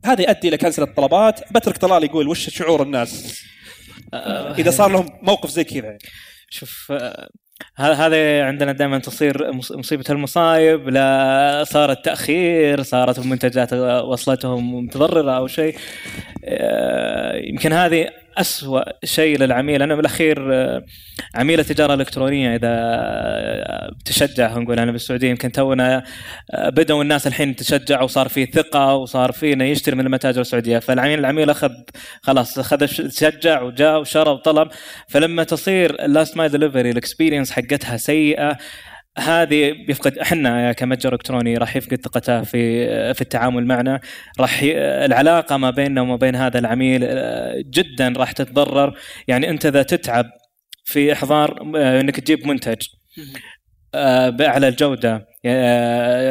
هذا يؤدي إلى كنسل الطلبات. بترك طلال يقول وش شعور الناس؟ إذا صار لهم موقف زي كذا يعني. شوف آه، هذا عندنا دائما تصير مص- مصيبة المصايب لا صارت تأخير صارت المنتجات وصلتهم متضررة أو شيء. آه، يمكن هذه أسوأ شيء للعميل. أنا بالأخير آه، عميل التجارة الإلكترونية إذا آه، تشجع نقول أنا بالسعودية يمكن تونا آه، بدأوا الناس الحين تشجع وصار في ثقة وصار في إنه يشتري من المتاجر السعودية. فالعميل العميل أخذ خلاص أخذ تشجع وجاء وشرى وطلب. فلما تصير ال last mile delivery ال experience حقتها سيئة هذه بيفقد إحنا كمتجر إلكتروني راح يفقد ثقته في في التعامل معنا. راح ي... العلاقة ما بيننا وما بين هذا العميل آه، جدا راح تتضرر. يعني أنت إذا تتعب في إحضار آه، إنك تجيب منتج آه، بأعلى الجودة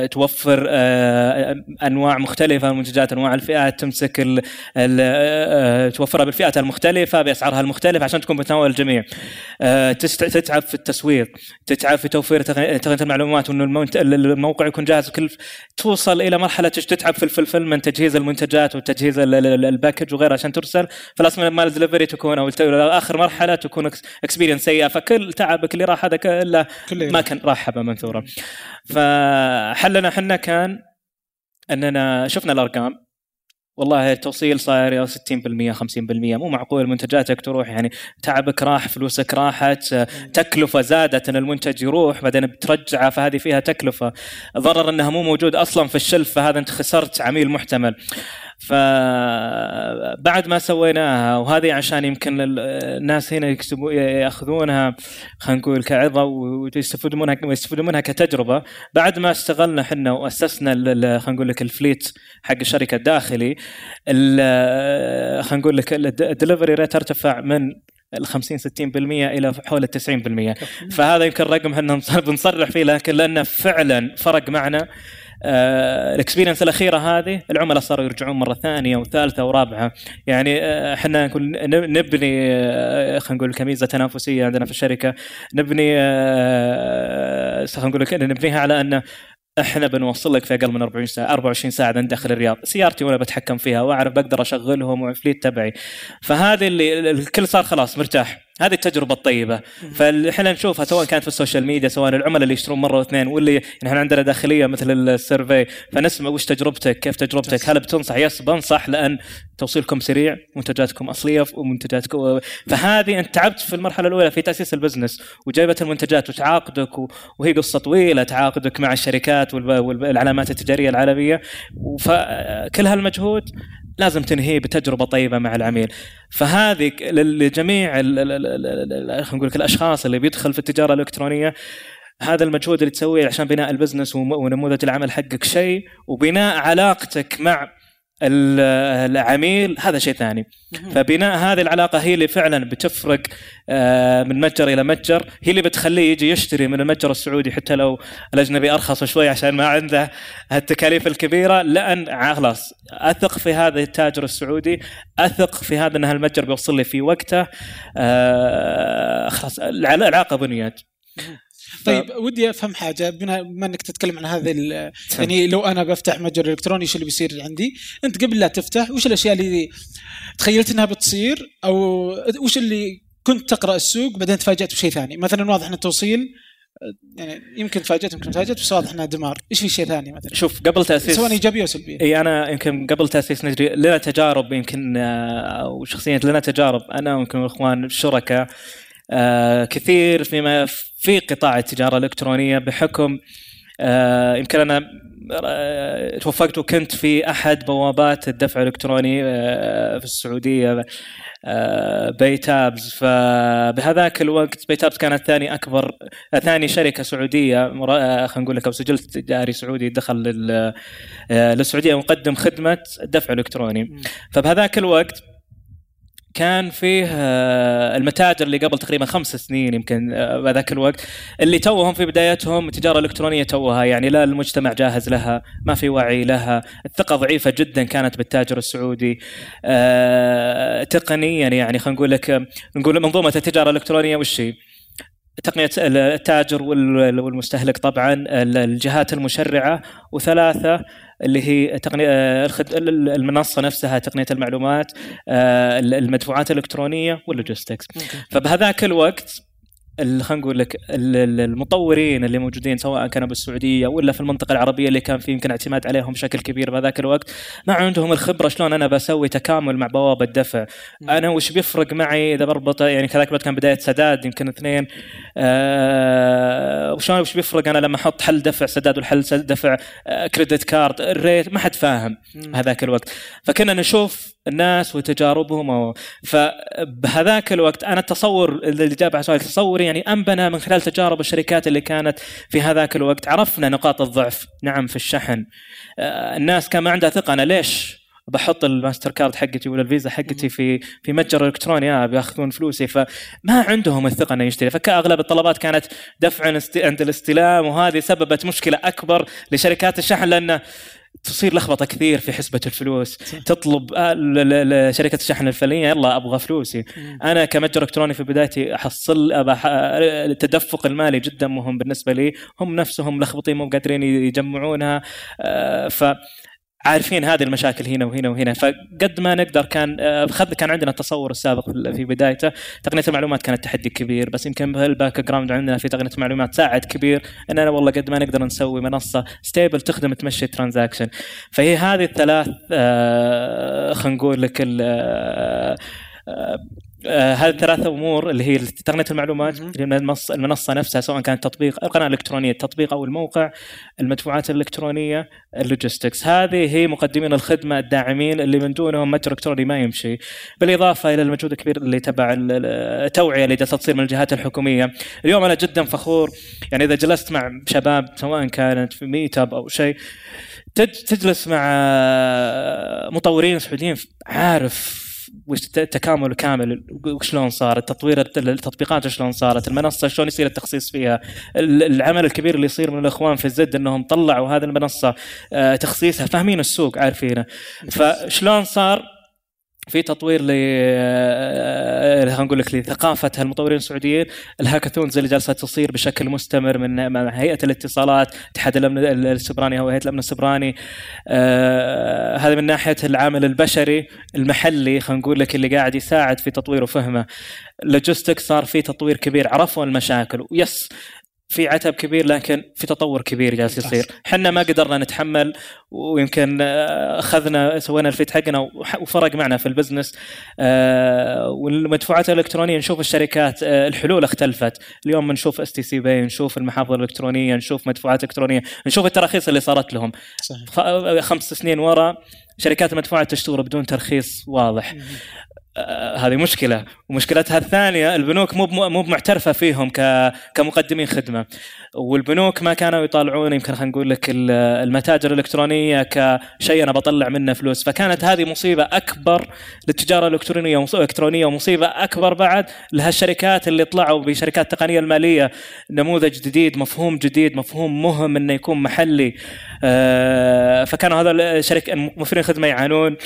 توفر آه، أنواع مختلفة من المنتجات أنواع الفئات تمسك ال ال آه، توفرها بالفئات المختلفة بأسعارها المختلفة عشان تكون بتناول الجميع. آه، تتعب في التسويق تتعب في توفير تقنيه المعلومات وإنه الموقع يكون جاهز كل توصل إلى مرحلة تتعب في ال fulfillment تجهيز المنتجات وتجهيز ال- ال- ال package وغيره عشان ترسل. ف last mile delivery تكون أو آخر مرحلة تكون اكسبيرينس سيئة. فكل تعبك اللي راح هذا كله كله ما كان راح حبه منثورة. فحلنا إحنا كان أننا شفنا الأرقام. والله التوصيل صاير يا 60% 50% مو معقول منتجاتك تروح يعني تعبك راح فلوسك راحت تكلفة زادت إن المنتج يروح بعدين بترجعه فهذه فيها تكلفة. ضرر إنها مو موجود أصلا في الشلف فهذا انت خسرت عميل محتمل. فبعد ما سويناها وهذه عشان يمكن ال- الناس هنا يكسبوا ياخذونها خلينا نقول كعظة ويستفيدوا منها ويستفيدوا منها كتجربة. بعد ما اشتغلنا إحنا وأسسنا خلينا نقول لك ال fleet حق الشركة الداخلي ال- خلينا نقول لك ال delivery rate ارتفع من ال 50 60% إلى حول ال 90% فهذا يمكن رقم إحنا بنصرح فيه لكن لأنه فعلا فرق معنا ال experience الأخيرة هذه العملاء صاروا يرجعون مرة ثانية وثالثة ورابعة. يعني آه، إحنا نبني آه، خلينا نقول كميزة تنافسية عندنا في الشركة. نبني آه، خلينا نقول نبنيها على انه إحنا بنوصل لك في أقل من 40 ساعة 24 ساعة عند داخل الرياض. سيارتي وأنا بتحكم فيها وأعرف بقدر أشغلهم و fleet تبعي. فهذه اللي الكل صار خلاص مرتاح. هذه التجربة الطيبة. فاحنا نشوفها سواء كانت في ال social media سواء العملاء اللي يشترون مرة واثنين واللي إحنا عندنا داخلية مثل ال survey. فنسمع وش تجربتك كيف تجربتك؟ هل بتنصح؟ yes بنصح لأن توصيلكم سريع منتجاتكم أصلية ومنتجاتكم فهذه أنت تعبت في المرحلة الأولى في تأسيس ال business وجايبة المنتجات وتعاقدك وهي قصة طويلة تعاقدك مع الشركات والعلامات التجارية العالمية. فكل هالمجهود لازم تنهيه بتجربة طيبة مع العميل. فهذه لجميع خلينا نقول الأشخاص اللي بيدخل في التجارة الإلكترونية هذا المجهود اللي تسويه عشان بناء البزنس ونموذج العمل حقك شيء وبناء علاقتك مع العميل هذا شيء ثاني. فبناء هذه العلاقة هي اللي فعلا بتفرق آه، من متجر إلى متجر. هي اللي بتخليه يجي يشتري من المتجر السعودي حتى لو الأجنبي أرخص شوي عشان ما عنده التكاليف الكبيرة. لأن خلاص أثق في هذا التاجر السعودي أثق في هذا إن هالمتجر بيوصل لي في وقته. آه، خلاص الع- العلاقة بنيت. طيب ودي أفهم حاجة بما إنك تتكلم عن هذا ال- يعني لو أنا بفتح متجر إلكتروني إيش اللي بيصير عندي؟ أنت قبل لا تفتح وش الأشياء اللي تخيلت إنها بتصير؟ أو وش اللي كنت تقرأ السوق بعدين تفاجأت بشيء ثاني؟ مثلا واضح إن التوصيل يعني يمكن تفاجأت يمكن تفاجأت بس واضح إنها دمار. إيش في شيء ثاني مثلا؟ شوف قبل تأسيس سواء ايجابيه أو سلبية؟ إي أنا يمكن قبل تأسيس نجري لنا تجارب يمكن آه، أو شخصيا لنا تجارب أنا ويمكن الاخوان الشركاء كثير فيما في قطاع التجارة الإلكترونية بحكم آه، يمكن أنا آه، توفقت وكنت في أحد بوابات الدفع الإلكتروني آه، في السعودية آه، بيتابز. فبهذاك الوقت بيتابز كانت ثاني أكبر آه، ثاني شركة سعودية آه، خلينا نقول لك أو سجل تجاري سعودي دخل لل- آه، للسعودية مقدم خدمة الدفع الالكتروني فبهذاك الوقت كان فيه آه، المتاجر اللي قبل تقريبا خمس سنين يمكن آه، بهذاك الوقت اللي توهم في بدايتهم التجارة الإلكترونية توها يعني لا المجتمع جاهز لها ما في وعي لها الثقة ضعيفة جدا كانت بالتاجر السعودي آه، تقنيا يعني خلينا نقول لك آه، نقول منظومة التجارة الإلكترونية وش هي؟ تقنية التاجر وال- والمستهلك طبعا الجهات المشرعة وثلاثة اللي هي تقنيه الخد- المنصة نفسها تقنية المعلومات آه، المدفوعات الإلكترونية واللوجيستكس. فبهذاك الوقت ال- خلينا نقول لك ال- ال- المطورين اللي موجودين سواء كانوا بالسعودية ولا في المنطقة العربية اللي كان في يمكن اعتماد عليهم بشكل كبير بهذاك الوقت. ما عندهم الخبرة شلون أنا بسوي تكامل مع بوابة دفع. أنا وش بيفرق معي إذا بربط يعني كذاك الوقت كان بداية سداد يمكن اثنين. آه وشلون وش بيفرق أنا لما أحط حل دفع سداد والحل دفع آه credit card ال rate؟ ما حد فاهم هذاك الوقت. فكنا نشوف الناس وتجاربهم. فبهذاك الوقت أنا التصور اللي جاب على تصوري يعني انبنى من خلال تجارب الشركات اللي كانت في هذاك الوقت. عرفنا نقاط الضعف نعم في الشحن. آه، الناس كان ما عندها ثقة. أنا ليش بحط الماستر كارد حقتي ولا الفيزا حقتي في في متجر إلكتروني؟ آه بياخذون فلوسي. فما عندهم الثقة إنه يشتري. فكأغلب الطلبات كانت دفع عند الاستلام وهذه سببت مشكلة أكبر لشركات الشحن لأنه تصير لخبطة كثير في حسبة الفلوس. تطلب آه، لشركه الشحن الفلانية يلا أبغى فلوسي. أنا كمتجر إلكتروني في بدايتي أحصل التدفق المالي جدا مهم بالنسبة لي. هم نفسهم ملخبطين مو قادرين يجمعونها. آه، ف عارفين هذه المشاكل هنا وهنا وهنا. فقد ما نقدر كان آه، كان عندنا التصور السابق في- بدايته. تقنية المعلومات كانت تحدي كبير بس يمكن ال background عندنا في تقنية المعلومات ساعد كبير. اننا والله قد ما نقدر نسوي منصة stable تخدم تمشي ال transaction فهي هذه الثلاث آه، خلينا نقول لك ال- آه، هذه الثلاث أمور اللي هي تقنية المعلومات مهم. اللي المنص- المنصة نفسها سواء كانت تطبيق القناة الإلكترونية التطبيق أو الموقع المدفوعات الإلكترونية ال logistics. هذه هي مقدمين الخدمة الداعمين اللي من دونهم متجر إلكتروني ما يمشي. بالإضافة إلى المجهود الكبير اللي تبع ال- ال- التوعية اللي تصير من الجهات الحكومية. اليوم أنا جدا فخور يعني إذا جلست مع شباب سواء كانت في ميت اب أو شيء تج- تجلس مع مطورين سعوديين عارف وش تكامل كامل وشلون صار التطوير التطبيقات شلون صارت المنصة شلون يصير التخصيص فيها ال- العمل الكبير اللي يصير من الإخوان في الزد إنهم طلعوا هذه المنصة آه، تخصيصها فاهمين السوق عارفينه. فشلون صار؟ في تطوير ل آه، نقول لك لثقافة المطورين السعوديين. ال hackathons اللي جالسة تصير بشكل مستمر من مع هيئة الاتصالات اتحاد الأمن السبراني أو هيئة الأمن السبراني. آه هذا من ناحية العامل البشري المحلي خلينا نقول لك اللي قاعد يساعد في تطوير وفهمه. logistic صار في تطوير كبير عرفوا المشاكل. yes في عتب كبير لكن في تطور كبير جالس يصير. إحنا ما قدرنا نتحمل ويمكن آه، أخذنا سوينا ال fleet حقنا وفرق معنا في ال business. آه، والمدفوعات الإلكترونية نشوف الشركات آه، الحلول اختلفت. اليوم نشوف STC Pay نشوف المحافظ الإلكترونية نشوف مدفوعات إلكترونية نشوف التراخيص اللي صارت لهم. صحيح. خمس سنين ورا شركات المدفوعات تشتغل بدون ترخيص واضح. هذه مشكلة. ومشكلتها الثانية البنوك مو مو معترفه فيهم كمقدمين خدمة. والبنوك ما كانوا يطالعون يمكن خلينا نقول لك ال- المتاجر الإلكترونية كشيء أنا بطلع منه فلوس. فكانت هذه مصيبة أكبر للتجارة الإلكترونية ومصيبه إلكترونية ومصيبة أكبر بعد لهالشركات اللي طلعوا بشركات التقنيه المالية. نموذج جديد مفهوم جديد مفهوم مهم إنه يكون محلي. آه، فكانوا هذا الشركة موفرين خدمة يعانون.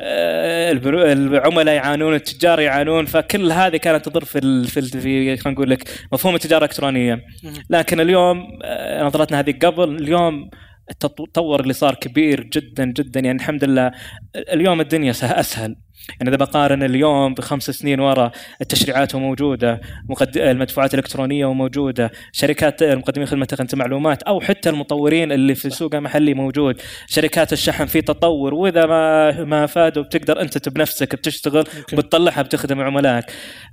العملاء يعانون التجار يعانون فكل هذه كانت تضر في في خلينا نقول لك مفهوم التجارة الإلكترونية. لكن اليوم آه، نظرتنا هذه قبل اليوم التطور اللي صار كبير جدا جدا. يعني الحمد لله اليوم الدنيا سه- أسهل. يعني إذا بقارن اليوم بخمس سنين ورا التشريعات موجودة مقد... المدفوعات الإلكترونية موجودة شركات مقدمين خدمة تقنيه المعلومات أو حتى المطورين اللي في السوق المحلي موجود. شركات الشحن في تطور وإذا ما ما فادوا بتقدر أنت بنفسك بتشتغل بتطلعها بتخدم عملائك.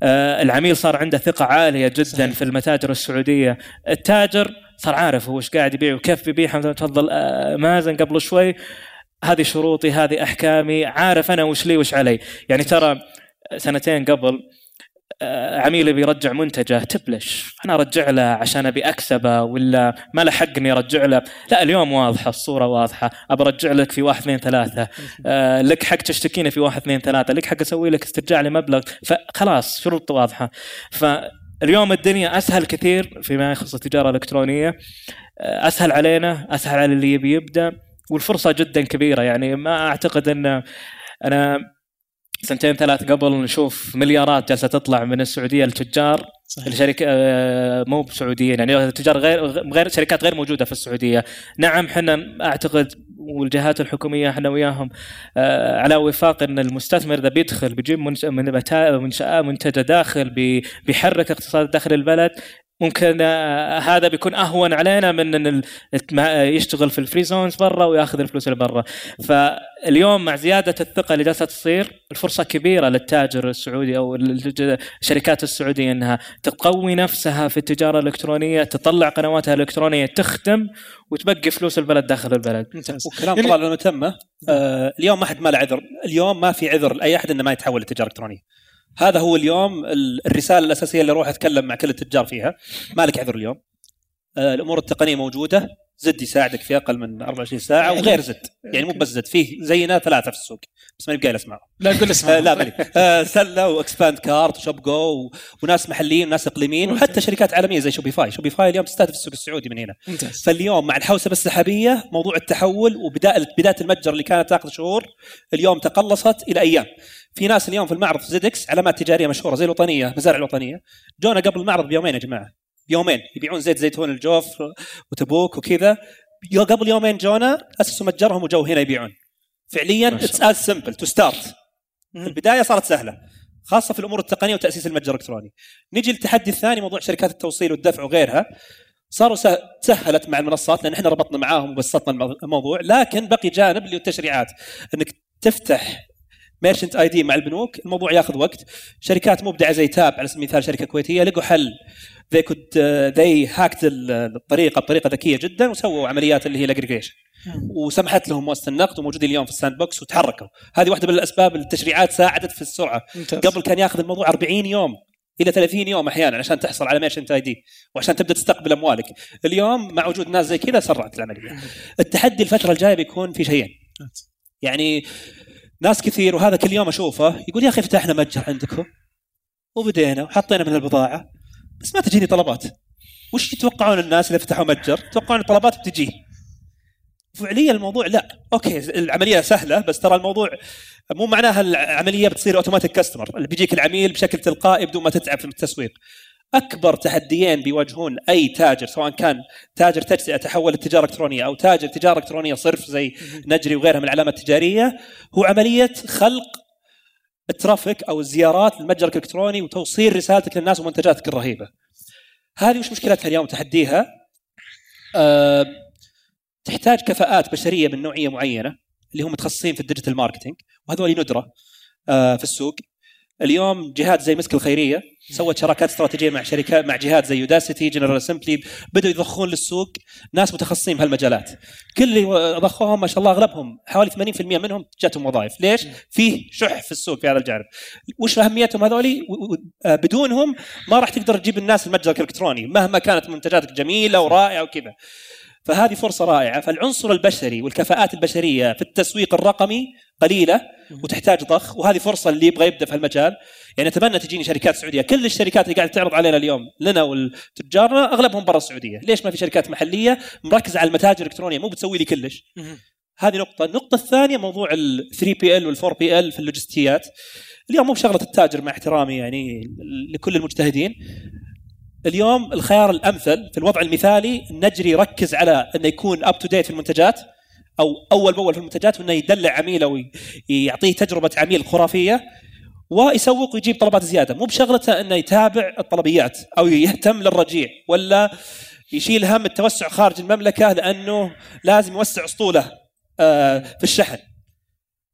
آه العميل صار عنده ثقة عالية جدا صحيح. في المتاجر السعودية. التاجر صار عارف هو إيش قاعد يبيع وكيف بيبيع تفضل آه مازن قبل شوي هذه شروطي هذه أحكامي عارف أنا وش لي وش علي. يعني ترى سنتين قبل آه، عميلي بيرجع منتجه تبلش. أنا أرجع له عشان أبي أكسبه ولا ما له حق إني أرجع له؟ لا اليوم واضحة الصورة واضحة. ابى أرجع لك في واحد اثنين ثلاثة. آه لك حق تشتكيني في واحد اثنين ثلاثة. لك حق أسوي لك استرجاع لي مبلغ فخلاص شروط واضحة. فاليوم الدنيا أسهل كثير فيما يخص التجارة الإلكترونية. آه، أسهل علينا أسهل على اللي يبي يبدأ والفرصة جدا كبيرة. يعني ما أعتقد إن أنا سنتين ثلاث قبل نشوف مليارات جالسة تطلع من السعودية للتجار الشركة آه، مو بسعوديين. يعني تجار غير غير شركات غير موجودة في السعودية. نعم إحنا أعتقد والجهات الحكومية إحنا وياهم آه، على وفاق إن المستثمر إذا بيدخل بيجيب منتجة داخل بي- بيحرك اقتصاد داخل البلد ممكن آه، هذا بيكون أهون علينا من إن يشتغل في ال free zones برا وياخذ الفلوس اللي برا. فاليوم مع زيادة الثقة اللي جالسة تصير الفرصة كبيرة للتاجر السعودي أو الشركات السعودية إنها تقوي نفسها في التجارة الإلكترونية تطلع قنواتها الإلكترونية تخدم وتبقي فلوس البلد داخل البلد. ممتاز. وكلام يعني- طلال لما تمه. آه اليوم ما حد ما له عذر. اليوم ما في عذر لأي أحد إنه ما يتحول لتجارة إلكترونية. هذا هو اليوم ال- الرسالة الأساسية اللي أروح أتكلم مع كل التجار فيها. ما لك عذر اليوم. الأمور التقنية موجودة. زد يساعدك في أقل من 24 ساعة وغير زد. يعني مو بس زد فيه زينا ثلاثة في السوق. بس ماني بقايل اسمائهم لا قول آه اسمه لا ماني آه سلة و ExpandCart و ShopGo. وناس محليين وناس إقليميين وحتى شركات عالمية زي Shopify Shopify اليوم تستهدف السوق السعودي من هنا. ممتاز. فاليوم مع الحوسبة السحابية موضوع التحول وبدايه بداية المتجر اللي كانت تاخذ شهور اليوم تقلصت إلى أيام. في ناس اليوم في المعرض في زدكس علامات تجارية مشهورة زي الوطنية مزارع الوطنية. جونا قبل المعرض بيومين يا جماعة. بيومين يبيعون زيت زيتون الجوف وتبوك وكذا. قبل يومين جونا أسسوا متجرهم وجو هنا يبيعون. فعليا it's as simple to start البداية صارت سهلة خاصة في الأمور التقنية وتأسيس المتجر الإلكتروني. نجي للتحدي الثاني موضوع شركات التوصيل والدفع وغيرها. صاروا سه- سهلت مع المنصات لأن إحنا ربطنا معاهم وبسطنا المو- الموضوع لكن بقي جانب اللي التشريعات إنك تفتح merchant ID مع البنوك الموضوع ياخذ وقت. شركات مبدعه زي تاب على سبيل المثال شركة كويتية لقوا حل. They could uh, they hacked ال- الطريقة بطريقه ذكية جدا وسووا عمليات اللي هي الاجريجيشن وسمحت لهم مؤسسة النقد وموجودين اليوم في ال sandbox وتحركوا. هذه واحدة من الأسباب التشريعات ساعدت في السرعة. ممتاز. قبل كان ياخذ الموضوع 40 يوم إلى 30 يوم أحيانا عشان تحصل على merchant ID وعشان تبدأ تستقبل أموالك. اليوم مع وجود ناس زي كذا سرعت العملية. التحدي الفترة الجاية بيكون في شيئين. يعني ناس كثير وهذا كل يوم أشوفه يقول يا أخي فتحنا متجر عندكم وبدينا وحطينا من البضاعة. بس ما تجيني طلبات. وش يتوقعون الناس إذا فتحوا متجر؟ يتوقعون الطلبات بتجي. فعليا الموضوع لا. okay العملية سهلة بس ترى الموضوع مو معناها العملية بتصير automatic customer اللي بيجيك العميل بشكل تلقائي بدون ما تتعب في التسويق. أكبر تحديين بيواجهون أي تاجر سواء كان تاجر تجزئة تحول للتجاره الالكترونيه أو تاجر تجارة إلكترونية صرف زي نجري وغيرها من العلامات التجارية. هو عملية خلق ال traffic أو الزيارات لمتجرك الإلكتروني وتوصيل رسالتك للناس ومنتجاتك الرهيبة. هذه وش مشكلتها اليوم تحديها؟ أه تحتاج كفاءات بشرية من نوعية معينة اللي هم متخصصين في ال digital marketing وهذول ندرة أه في السوق. اليوم جهات زي مسك الخيرية سوت شراكات استراتيجية مع شركات مع جهات زي يوداسيتي جنرال اسمبلي بدأوا يضخون للسوق ناس متخصصين بهالمجالات. كل اللي ضخوهم ما شاء الله أغلبهم حوالي 80% منهم جاتهم وظائف. ليش؟ فيه شح في السوق في هذا الجانب. وش أهميتهم هذولي؟ آه، بدونهم ما راح تقدر تجيب الناس المتجر الإلكتروني مهما كانت منتجاتك جميلة ورائعة وكذا. فهذه فرصة رائعة. فالعنصر البشري والكفاءات البشرية في التسويق الرقمي قليلة وتحتاج ضخ وهذه فرصة اللي يبغى يبدأ في هالمجال. يعني أتمنى تجيني شركات سعودية. كل الشركات اللي قاعدة تعرض علينا اليوم لنا ولتجارنا أغلبهم برا السعودية. ليش ما في شركات محلية مركزة على المتاجر الإلكترونية؟ مو بتسوي لي كلش. هذه نقطة، النقطة الثانية موضوع ال 3 PL وال 4 PL في اللوجستيات. اليوم مو بشغلة التاجر مع احترامي يعني لكل المجتهدين. اليوم الخيار الأمثل في الوضع المثالي النجري يركز على أنه يكون up to date في المنتجات أو أول بأول في المنتجات وأنه يدلع عميله ويعطيه تجربة عميل خرافية ويسوق ويجيب طلبات زيادة. مو بشغلته أنه يتابع الطلبيات أو يهتم للرجيع ولا يشيل هم التوسع خارج المملكة لأنه لازم يوسع أسطوله آه، في الشحن.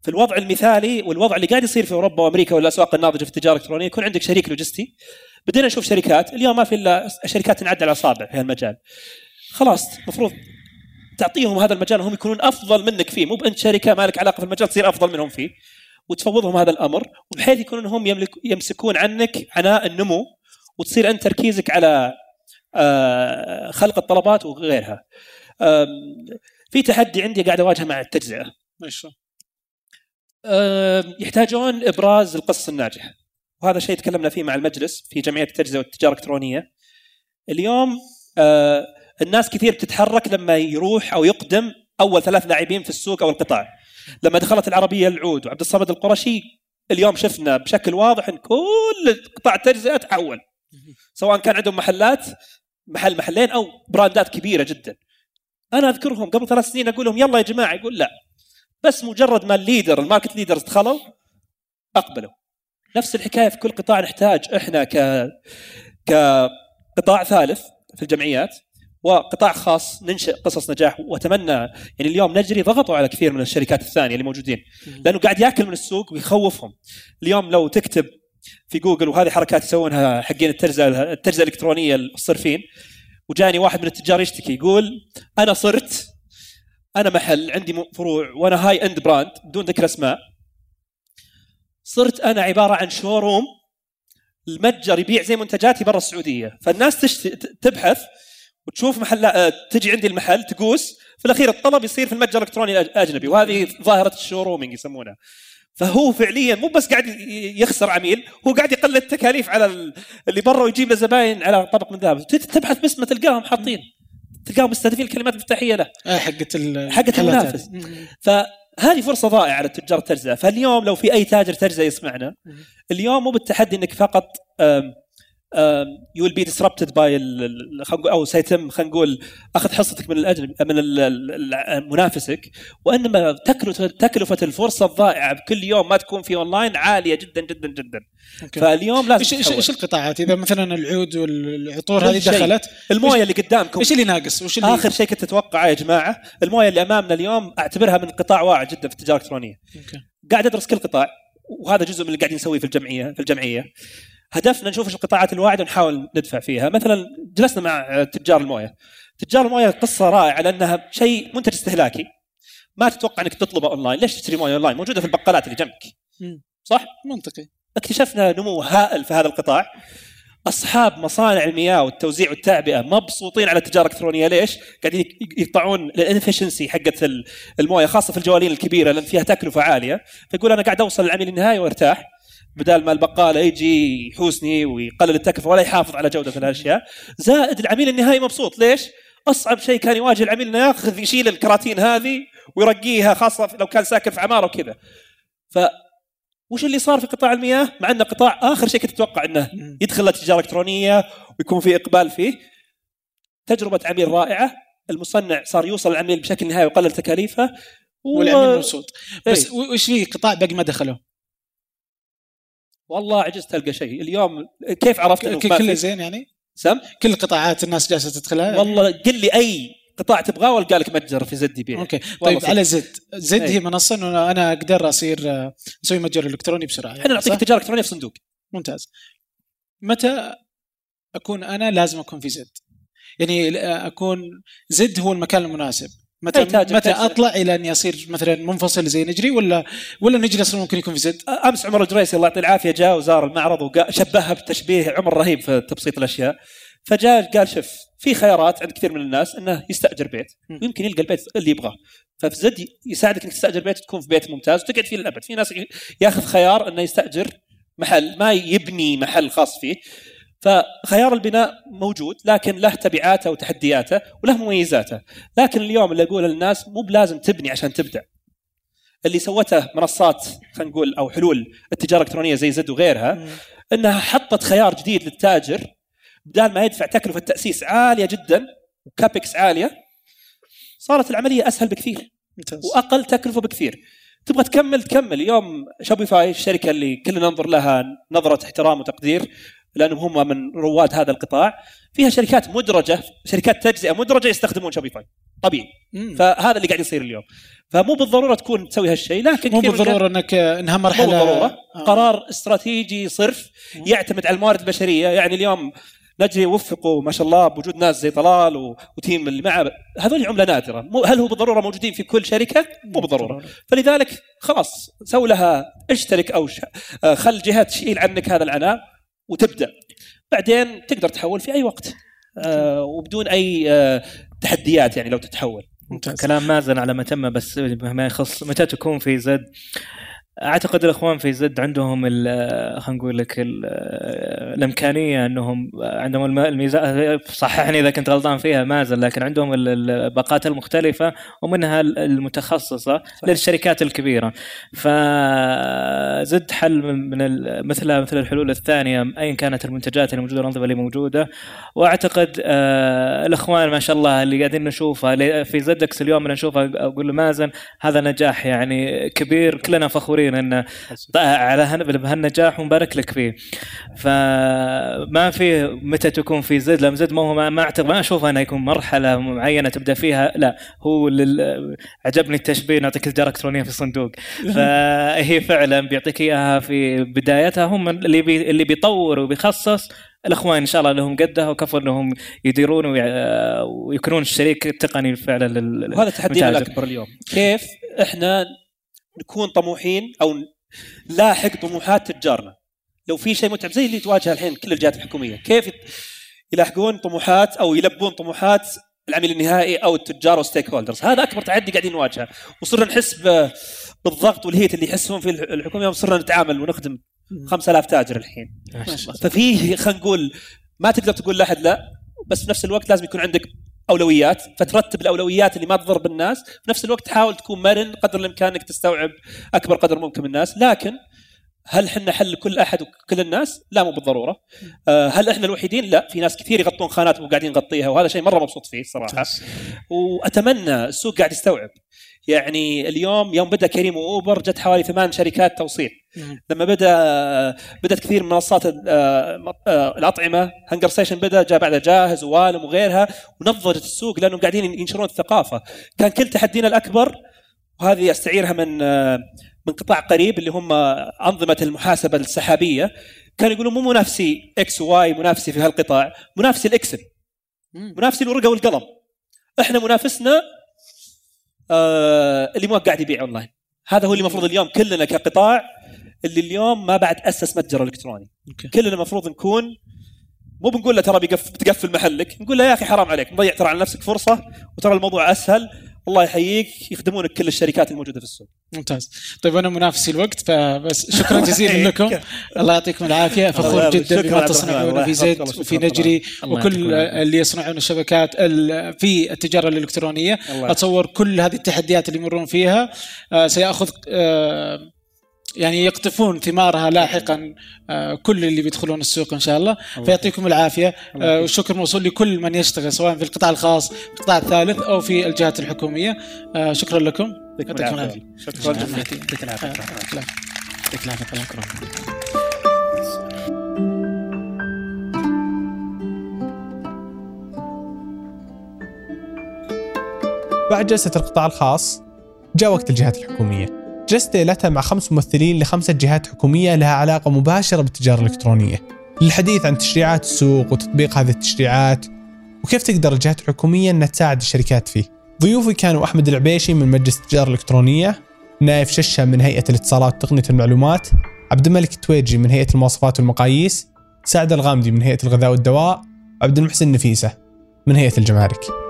في الوضع المثالي والوضع اللي قاعد يصير في أوروبا وأمريكا والأسواق الناضجة في التجارة الإلكترونية يكون عندك شريك لوجستي. بدينا نشوف شركات. اليوم ما في إلا شركات تنعد على الاصابع في هالمجال خلاص المفروض تعطيهم هذا المجال وهم يكونون أفضل منك فيه. مو بأنت شركة ما لك علاقة في المجال تصير أفضل منهم فيه. وتفوضهم هذا الأمر وبحيث يكونون هم يملك يمسكون عنك عناء النمو وتصير أنت تركيزك على آه، خلق الطلبات وغيرها. في تحدي عندي قاعد أواجهه مع التجزئة. آم، يحتاجون إبراز القصص الناجحة. وهذا شيء تكلمنا فيه مع المجلس في جمعية التجزئة والتجارة الإلكترونية. اليوم آه، الناس كثير بتتحرك لما يروح أو يقدم أول ثلاث لاعبين في السوق أو القطاع. لما دخلت العربية العود وعبد الصمد القرشي اليوم شفنا بشكل واضح إن كل قطاع التجزئة تحول. سواء كان عندهم محلات محل محلين أو براندات كبيرة جدا. أنا أذكرهم قبل ثلاث سنين أقول لهم يلا يا جماعة يقول لا. بس مجرد ما ال leader ال market leaders دخلوا أقبلوا. نفس الحكاية في كل قطاع نحتاج إحنا ك كقطاع ثالث في الجمعيات وقطاع خاص ننشئ قصص نجاح. وأتمنى يعني اليوم نجري ضغطوا على كثير من الشركات الثانية اللي موجودين لأنه قاعد يأكل من السوق ويخوفهم. اليوم لو تكتب في جوجل وهذه حركات يسوونها حقين التجزئه التجزئه الإلكترونية الصرفين وجاني واحد من التجار يشتكي يقول أنا صرت أنا محل عندي فروع وأنا high-end brand بدون ذكر أسماء. صرت أنا عبارة عن showroom المتجر يبيع زي منتجاتي برا السعودية. فالناس تشت... تبحث وتشوف محل آه، تجي عندي المحل تقوس. في الأخير الطلب يصير في المتجر الإلكتروني الاجنبي وهذه ظاهرة ال showroom-ing يسمونها. فهو فعليا مو بس قاعد يخسر عميل هو قاعد يقلل التكاليف على ال- اللي برا ويجيب له زباين على طبق من ذهب. تبحث باسمه تلقاهم حاطين. تلقاهم مستهدفين الكلمات المفتاحية له. آه حقت ال حقت المنافس. فهذه فرصة ضائعة على التجار التجزئه فاليوم لو في أي تاجر تجزئه يسمعنا اليوم مو بالتحدي إنك فقط you will be disrupted by أو سيتم خلينا نقول أخذ حصتك من الاجنبي من منافسك. وإنما تكلفه الفرصه الضائعة بكل يوم ما تكون في اونلاين عالية جدا جدا جدا. أوكي. فاليوم لازم إيش إيش القطاعات؟ إذا مثلا العود والعطور هذه. دخلت الموية اللي قدامكم. إيش اللي ناقص؟ وش اللي آخر شيء كنت أتوقعه يا جماعة الموية اللي أمامنا اليوم أعتبرها من قطاع واعد جدا في التجارة الإلكترونية. أوكي. قاعد أدرس كل قطاع وهذا جزء من اللي قاعدين نسويه في الجمعيه في الجمعية. هدفنا نشوف إيش القطاعات الواعدة ونحاول ندفع فيها. مثلا جلسنا مع تجار الموية. تجار الموية قصة رائعة لأنها شيء منتج استهلاكي. ما تتوقع إنك تطلبه أونلاين. ليش تشتري موية أونلاين؟ موجودة في البقالات اللي جنبك. صح؟ منطقي. اكتشفنا نمو هائل في هذا القطاع. أصحاب مصانع المياه والتوزيع والتعبئة مبسوطين على التجارة الإلكترونية. ليش؟ قاعدين يقطعون الانفشنسي حقت ال- الموية خاصة في الجوالين الكبيرة لأن فيها تكلفة عالية. فيقول أنا قاعد أوصل للعميل النهائي وأرتاح. بدال ما البقالة يجي يحوسني ويقلل التكلفة ولا يحافظ على جودة الأشياء زائد العميل النهائي مبسوط. ليش؟ أصعب شيء كان يواجه العميل إنه يأخذ يشيل الكراتين هذه ويرقيها خاصة لو كان ساكن في عمارة وكذا. ف وش اللي صار في قطاع المياه؟ مع انه قطاع آخر شيء كنت أتوقع إنه. يدخل التجاره الالكترونيه ويكون في إقبال فيه. تجربة عميل رائعة. المصنع صار يوصل العميل بشكل نهائي ويقلل تكاليفه. و... والعميل مبسوط. بس إيه. وش في قطاع باقي ما دخلوا والله عجزت القى شيء. اليوم كيف عرفت إنه ك- ما كله في؟ زين يعني؟ سم؟ كل القطاعات الناس جالسة تدخلها والله قل لي أي قطاع تبغاه وألقى لك متجر في زد يبيع. أوكي. طيب. على زد. زد إيه. هي منصة إنه أنا أقدر أصير آه، أسوي متجر إلكتروني بسرعة إحنا نعطيك صح؟ تجارة إلكترونية في صندوق. ممتاز. متى أكون أنا لازم أكون في زد؟ يعني اكون زد هو المكان المناسب. متى متى. أطلع إلى اني اصير مثلا منفصل زي نجري ولا ولا نجري أصلا ممكن يكون في زد أمس عمر الجريسي الله يعطيه العافية جاء وزار المعرض وشبهها بتشبيه عمر رهيب في تبسيط الأشياء. فجاء قال شوف في خيارات عند كثير من الناس إنه يستأجر بيت. ويمكن يلقى البيت اللي يبغاه. ففي زد يساعدك إنك تستأجر بيت تكون في بيت ممتاز. وتقعد فيه للأبد. في ناس ياخذ خيار إنه يستأجر محل ما يبني محل خاص فيه. فخيار البناء موجود لكن له تبعاته وتحدياته وله مميزاته. لكن اليوم اللي أقوله للناس مو بلازم تبني عشان تبدع اللي سوته منصات خلينا نقول أو حلول التجارة الإلكترونية زي زد وغيرها إنها حطت خيار جديد للتاجر. بدال ما يدفع تكلفة تأسيس عالية جدا و CapEx عالية صارت العملية أسهل بكثير ممتاز. وأقل تكلفة بكثير. تبغى تكمل تكمل. اليوم Shopify الشركة اللي كلنا ننظر لها نظرة احترام وتقدير. لأنهم هم من رواد هذا القطاع. فيها شركات مدرجة شركات تجزئة مدرجة يستخدمون Shopify طبيعي. مم. فهذا اللي قاعد يصير اليوم. فمو بالضرورة تكون تسوي هالشيء لكن مو بالضرورة انك إنها مو مرحله بالضرورة. آه. قرار استراتيجي صرف. يعتمد على الموارد البشرية. يعني اليوم نجري وفقوا ما شاء الله بوجود ناس زي طلال و- وتيم اللي معه. هذول عملة نادرة. مو هل هو بالضرورة موجودين في كل شركة؟ مو بالضرورة. فلذلك خلاص سوي لها اشترك أو ش... آه، خل جهة تشيل عنك هذا العناء. وتبدأ. بعدين تقدر تحول في أي وقت آه وبدون أي آه تحديات يعني لو تتحول. ممتاز كلام مازن على ما تم بس ما يخص متى تكون في زد؟ أعتقد الأخوان في زد عندهم ال- خلينا نقول لك ال- الإمكانية إنهم عندهم الم- الميزان صححني إذا كنت غلطان فيها مازن لكن عندهم ال- الباقات المختلفة ومنها ال- المتخصصة للشركات الكبيرة. فزد حل من مثل مثل الحلول الثانية ايا كانت المنتجات اللي موجوده الانظمه اللي موجودة؟ وأعتقد آه الأخوان ما شاء الله اللي قاعدين نشوفها في زدكس اليوم اللي نشوفها أقول له مازن هذا نجاح يعني كبير كلنا فخورين انه ط- على بهالنجاح ونبارك لك فيه. فما في متى تكون في زد لما زد ما هو ما, اعتقد ما أشوف انه يكون مرحلة معينة تبدأ فيها. لا هو لل... عجبني التشبيه نعطيك تجاره الكترونيه في صندوق فهي فعلا بيعطيك إياها في بدايتها. هم اللي بي... اللي بيطور وبيخصص الإخوان إن شاء الله لهم قدها وكفوا إنهم يديرون ويكونون الشريك التقني فعلا لل... وهذا تحدينا متاجر. الاكبر اليوم. كيف إحنا نكون طموحين أو نلاحق طموحات تجارنا. لو في شيء متعب زي اللي تواجه الحين كل الجهات الحكومية كيف يلاحقون طموحات أو يلبون طموحات العميل النهائي أو التجار وال stakeholders هذا أكبر تحدي قاعدين نواجهه. وصرنا نحس بالضغط وال heat اللي يحسون فيه الح- الحكومة يوم صرنا نتعامل ونخدم 5000 تاجر الحين. ما شاء الله ففي خلينا نقول ما تقدر تقول لأحد لا بس في نفس الوقت لازم يكون عندك اولويات فترتب الأولويات اللي ما تضر بالناس في نفس الوقت تحاول تكون مرن قدر الإمكان إنك تستوعب أكبر قدر ممكن من الناس لكن هل إحنا حل كل أحد وكل الناس؟ لا مو بالضرورة. آه، هل إحنا الوحيدين؟ لا، في ناس كثير يغطون خانات وقاعدين نغطيها وهذا شيء مرة مبسوط فيه صراحة. وأتمنى السوق قاعد يستوعب. يعني اليوم يوم بدأ كريم وأوبر جت حوالي ثمان شركات توصيل. لما بدأ بدأت كثير من منصات آه، آه، الأطعمة هنجر ستيشن بدأ جاء بعدها جاهز والم وغيرها ونضجت السوق لأنهم قاعدين ينشرون الثقافة كان كل تحدينا الأكبر وهذه أستعيرها من من قطاع قريب اللي هم أنظمة المحاسبة السحابية كانوا يقولون مو منافسي X و Y منافسي في هالقطاع منافسي ال Excel منافسي الورقة والقلم. إحنا منافسنا آه اللي مو قاعد يبيع أونلاين. هذا هو اللي المفروض اليوم كلنا كقطاع اللي اليوم ما بعد أسس متجر إلكتروني. أوكي. كلنا المفروض نكون مو بنقول له ترى بتقفل محلك نقول له يا أخي حرام عليك مضيع ترى على نفسك فرصة وترى الموضوع أسهل. الله يحييك يخدمونك كل الشركات الموجودة في السوق ممتاز طيب أنا منافسي الوقت فبس شكرا جزيلا لكم الله يعطيكم العافية فخور. جدا بما. تصنعون في. زيت وفي نجري وكل. اللي يصنعون الشبكات ال- في التجارة الإلكترونية أتصور كل هذه التحديات اللي يمرون فيها آه، سيأخذ آه، يعني يقطفون ثمارها لاحقا آه، كل اللي بيدخلون السوق إن شاء الله. فيعطيكم العافية. آه، والشكر موصول لكل من يشتغل سواء في القطاع الخاص في القطاع الثالث أو في الجهات الحكومية. آه، شكرا لكم. يعطيكم العافية. شكرا. يعطيك العافية. يعطيك العافية. بعد جلسة القطاع الخاص جاء وقت الجهات الحكومية. جلست ليلتها مع خمس ممثلين لخمسة جهات حكومية لها علاقة مباشرة بالتجارة الإلكترونية. للحديث عن تشريعات السوق وتطبيق هذه التشريعات وكيف تقدر الجهات الحكومية أنها تساعد الشركات فيه. ضيوفي كانوا أحمد العبيشي من مجلس التجارة الإلكترونية نايف ششة من هيئة الاتصالات وتقنية المعلومات عبد الملك التويجي من هيئة المواصفات والمقاييس سعد الغامدي من هيئة الغذاء والدواء وعبد المحسن نفيسة من هيئة الجمارك.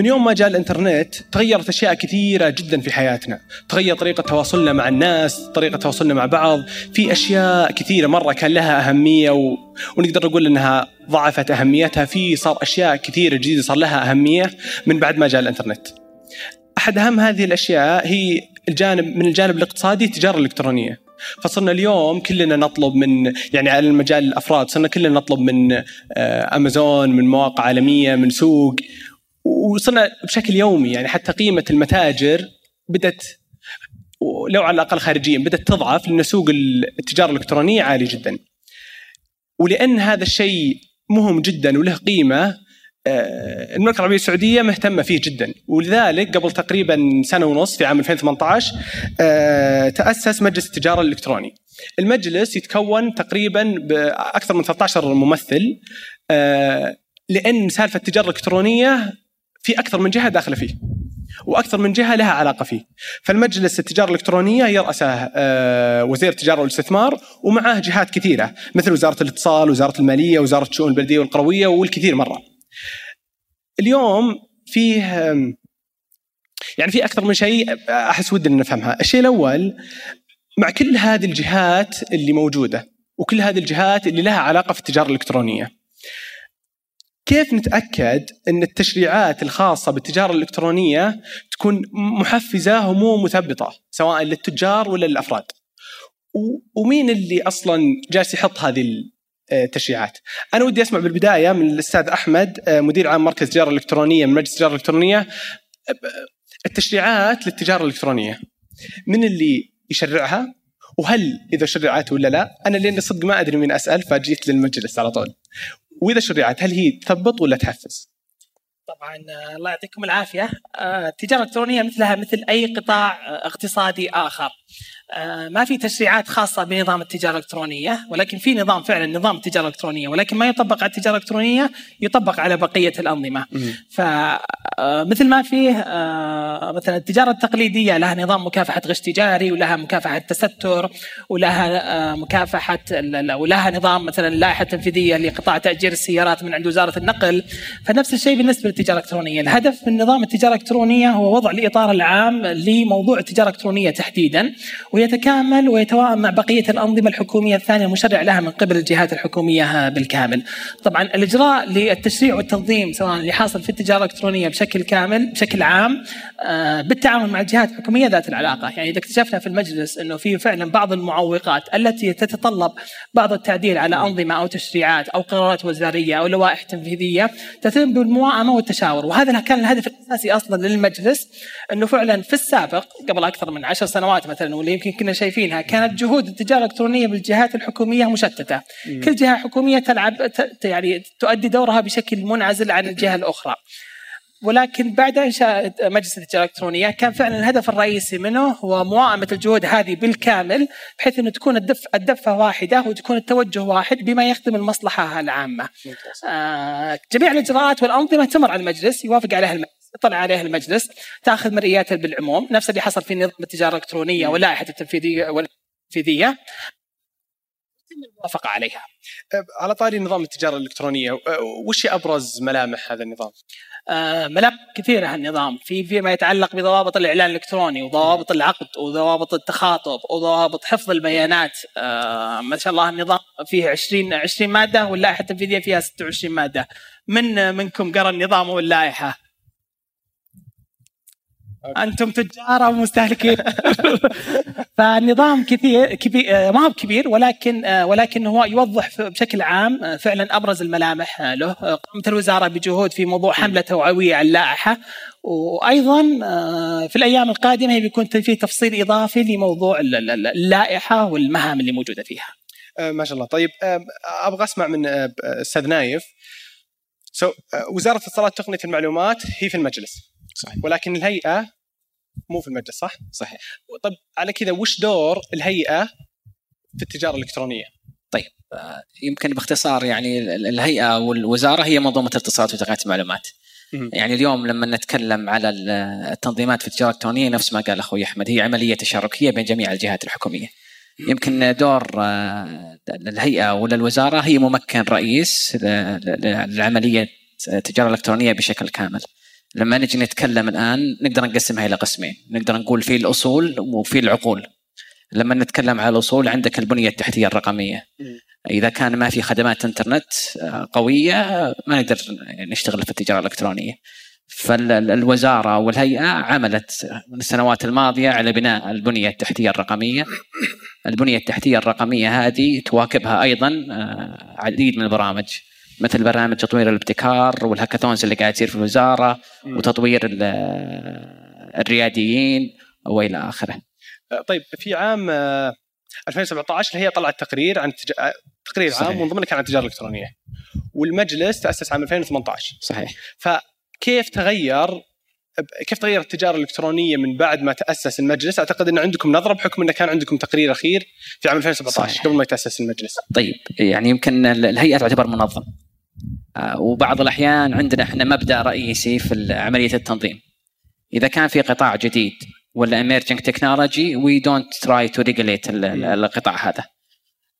من يوم ما جاء الإنترنت تغيرت أشياء كثيرة جدا في حياتنا، تغير طريقة تواصلنا مع الناس، طريقة تواصلنا مع بعض، في أشياء كثيرة مرة كان لها أهمية و... ونقدر نقول إنها ضعفت أهميتها، في صار أشياء كثيرة جديدة صار لها أهمية من بعد ما جاء الإنترنت. أحد أهم هذه الأشياء هي الجانب من الجانب الاقتصادي التجارة الإلكترونية. فصرنا اليوم كلنا نطلب من يعني على المجال الأفراد صرنا كلنا نطلب من آه، أمازون من مواقع عالمية من سوق وصرنا بشكل يومي يعني حتى قيمة المتاجر بدأت لو على الأقل خارجيا بدأت تضعف لأن سوق التجارة الإلكترونية عالي جدا. ولأن هذا الشيء مهم جدا وله قيمة آه، المملكة العربية السعودية مهتمة فيه جدا ولذلك قبل تقريبا سنة ونص في عام 2018 آه، تأسس مجلس التجارة الإلكتروني. المجلس يتكون تقريبا بأكثر من 13 ممثل آه، لأن سالفة التجارة الإلكترونية في أكثر من جهة داخلة فيه. وأكثر من جهة لها علاقة فيه. فالمجلس التجارة الإلكترونية يرأسه آه، وزير التجارة والاستثمار ومعه جهات كثيرة مثل وزارة الاتصال، وزارة المالية، وزارة الشؤون البلدية والقروية والكثير مرة. اليوم فيه يعني في أكثر من شيء أحس ودنا نفهمها، الشيء الأول مع كل هذه الجهات اللي موجودة وكل هذه الجهات اللي لها علاقة في التجارة الإلكترونية. كيف نتأكد إن التشريعات الخاصة بالتجارة الإلكترونية تكون محفزة ومو مثبطه سواء للتجار ولا للأفراد. ومين اللي أصلا جالس يحط هذه التشريعات؟ أنا ودي أسمع بالبداية من الأستاذ أحمد آه، مدير عام مركز التجاره الالكترونيه من مجلس التجاره الالكترونيه آه، التشريعات للتجارة الإلكترونية من اللي يشرعها وهل إذا شرعت ولا لا؟ أنا لأني صدق ما أدري مين أسأل فجيت للمجلس على طول. وإذا شرعت هل هي تثبط ولا تحفز؟ طبعا آه، الله يعطيكم العافية آه، التجاره الالكترونيه مثلها مثل أي قطاع آه، اقتصادي آخر آه، ما في تشريعات خاصة بنظام التجارة الإلكترونية ولكن في نظام فعلا نظام التجارة الإلكترونية. ولكن ما يطبق على التجارة الإلكترونية يطبق على بقية الأنظمة. فمثل ما فيه آه، مثلا التجارة التقليدية لها نظام مكافحة غش تجاري ولها مكافحة تستر ولها آه، ال- ولها نظام مثلا اللائحة التنفيذية لقطاع تأجير السيارات من عند وزارة النقل. فنفس الشيء بالنسبة للتجارة الإلكترونية. الهدف من نظام التجارة الإلكترونية هو وضع الإطار العام لموضوع التجارة الإلكترونية تحديدا. ويتكامل ويتوائم مع بقية الأنظمة الحكومية الثانية المشرع لها من قبل الجهات الحكومية بالكامل. طبعا الإجراء للتشريع والتنظيم سواء اللي حاصل في التجارة الإلكترونية بشكل كامل بشكل عام آه، بالتعاون مع الجهات الحكومية ذات العلاقة، يعني إذا اكتشفنا في المجلس إنه في فعلا بعض المعوقات التي تتطلب بعض التعديل على أنظمة أو تشريعات أو قرارات وزارية أو لوائح تنفيذية تتم بالمواءمة والتشاور، وهذا كان الهدف الأساسي أصلا للمجلس إنه فعلا في السابق قبل أكثر من عشر سنوات مثلا واللي يمكن كنا شايفينها كانت جهود التجارة الإلكترونية بالجهات الحكومية مشتتة، كل جهة حكومية تلعب يعني تؤدي دورها بشكل منعزل عن الجهة الأخرى. ولكن بعد إنشاء مجلس التجارة الإلكترونية كان فعلا الهدف الرئيسي منه هو موائمه الجهود هذه بالكامل بحيث إنه تكون الدف الدفة واحدة وتكون التوجه واحد بما يخدم المصلحة العامة. آه جميع الإجراءات والأنظمة تمر على المجلس يوافق عليها المجلس يطلع عليها المجلس تاخذ مرئياتها بالعموم نفس اللي حصل في نظام التجارة الإلكترونية واللائحة التنفيذية والتنفيذية. الموافقة عليها. أه، على طاري نظام التجارة الإلكترونية أه، وش أبرز ملامح هذا النظام؟ آه، ملامح كثيرة النظام في فيما يتعلق بضوابط الإعلان الإلكتروني وضوابط العقد وضوابط التخاطب وضوابط حفظ البيانات. ما شاء الله النظام فيه 20 20 مادة واللائحة التنفيذية فيها 26 مادة. من منكم قرأ النظام واللائحة؟ أنتم تجار أو مستهلكين. فالنظام كثير كبير ما هو كبير ولكن ولكن هو يوضح بشكل عام فعلا أبرز الملامح له. قامت الوزارة بجهود في موضوع حملة توعوية على اللائحة. وأيضا في الأيام القادمة بيكون في تفصيل إضافي لموضوع اللائحة والمهام اللي موجودة فيها. ما شاء الله. طيب أبغى أسمع من أستاذ نايف. سو وزارة الاتصالات وتقنيه المعلومات هي في المجلس. صحيح ولكن الهيئة مو في المجلس صح؟ صحيح طيب على كذا وش دور الهيئة في التجارة الإلكترونية؟ طيب آه، يمكن باختصار يعني الهيئة والوزارة هي منظومة الاتصالات وتقنية المعلومات. يعني اليوم لما نتكلم على التنظيمات في التجارة الإلكترونية نفس ما قال أخوي أحمد هي عملية تشاركية بين جميع الجهات الحكومية. يمكن دور آه، الهيئة ولا الوزاره هي ممكن رئيس لعملية التجاره الالكترونيه بشكل كامل. لما نجي نتكلم الآن نقدر نقسمها إلى قسمين، نقدر نقول في الأصول وفي العقول. لما نتكلم على الأصول عندك البنية التحتية الرقمية. إذا كان ما في خدمات إنترنت آه، قوية ما نقدر نشتغل في التجارة الإلكترونية. فالوزارة والهيئة عملت من السنوات الماضية على بناء البنية التحتية الرقمية. البنية التحتية الرقمية هذه تواكبها أيضا آه، عديد من البرامج. مثل برنامج تطوير الابتكار والهاكاثونز اللي قاعد تصير في الوزارة وتطوير الرياديين وإلى آخره. طيب في عام 2017 الهيئه طلعت تقرير عن التج... تقرير صحيح. عام من ضمنه كان عن التجارة الإلكترونية. والمجلس تأسس عام 2018. صحيح. فكيف تغير كيف تغير التجارة الإلكترونية من بعد ما تأسس المجلس؟ أعتقد إن عندكم نظرة بحكم انه كان عندكم تقرير أخير في عام 2017 صحيح. قبل ما يتأسس المجلس. طيب يعني يمكن الهيئة تعتبر منظم. آه، وبعض الأحيان عندنا إحنا مبدأ رئيسي في عملية التنظيم. إذا كان في قطاع جديد ولا emerging technology we don't try to regulate القطاع هذا.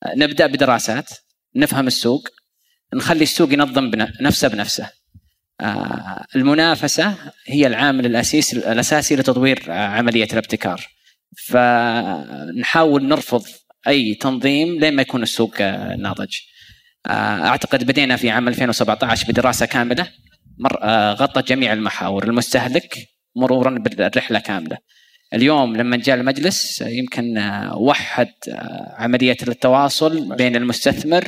آه، نبدأ بدراسات نفهم السوق نخلي السوق ينظم نفسه بنفسه. آه، المنافسة هي العامل الاساسي الأساسي لتطوير عملية الابتكار. فنحاول نرفض أي تنظيم لين ما يكون السوق ناضج. آه، أعتقد بدينا في عام 2017 بدراسة كاملة. مر آه، غطت جميع المحاور. المستهلك مرورا بالرحلة كاملة. اليوم لما جاء المجلس يمكن آه، وحد عملية التواصل بين المستثمر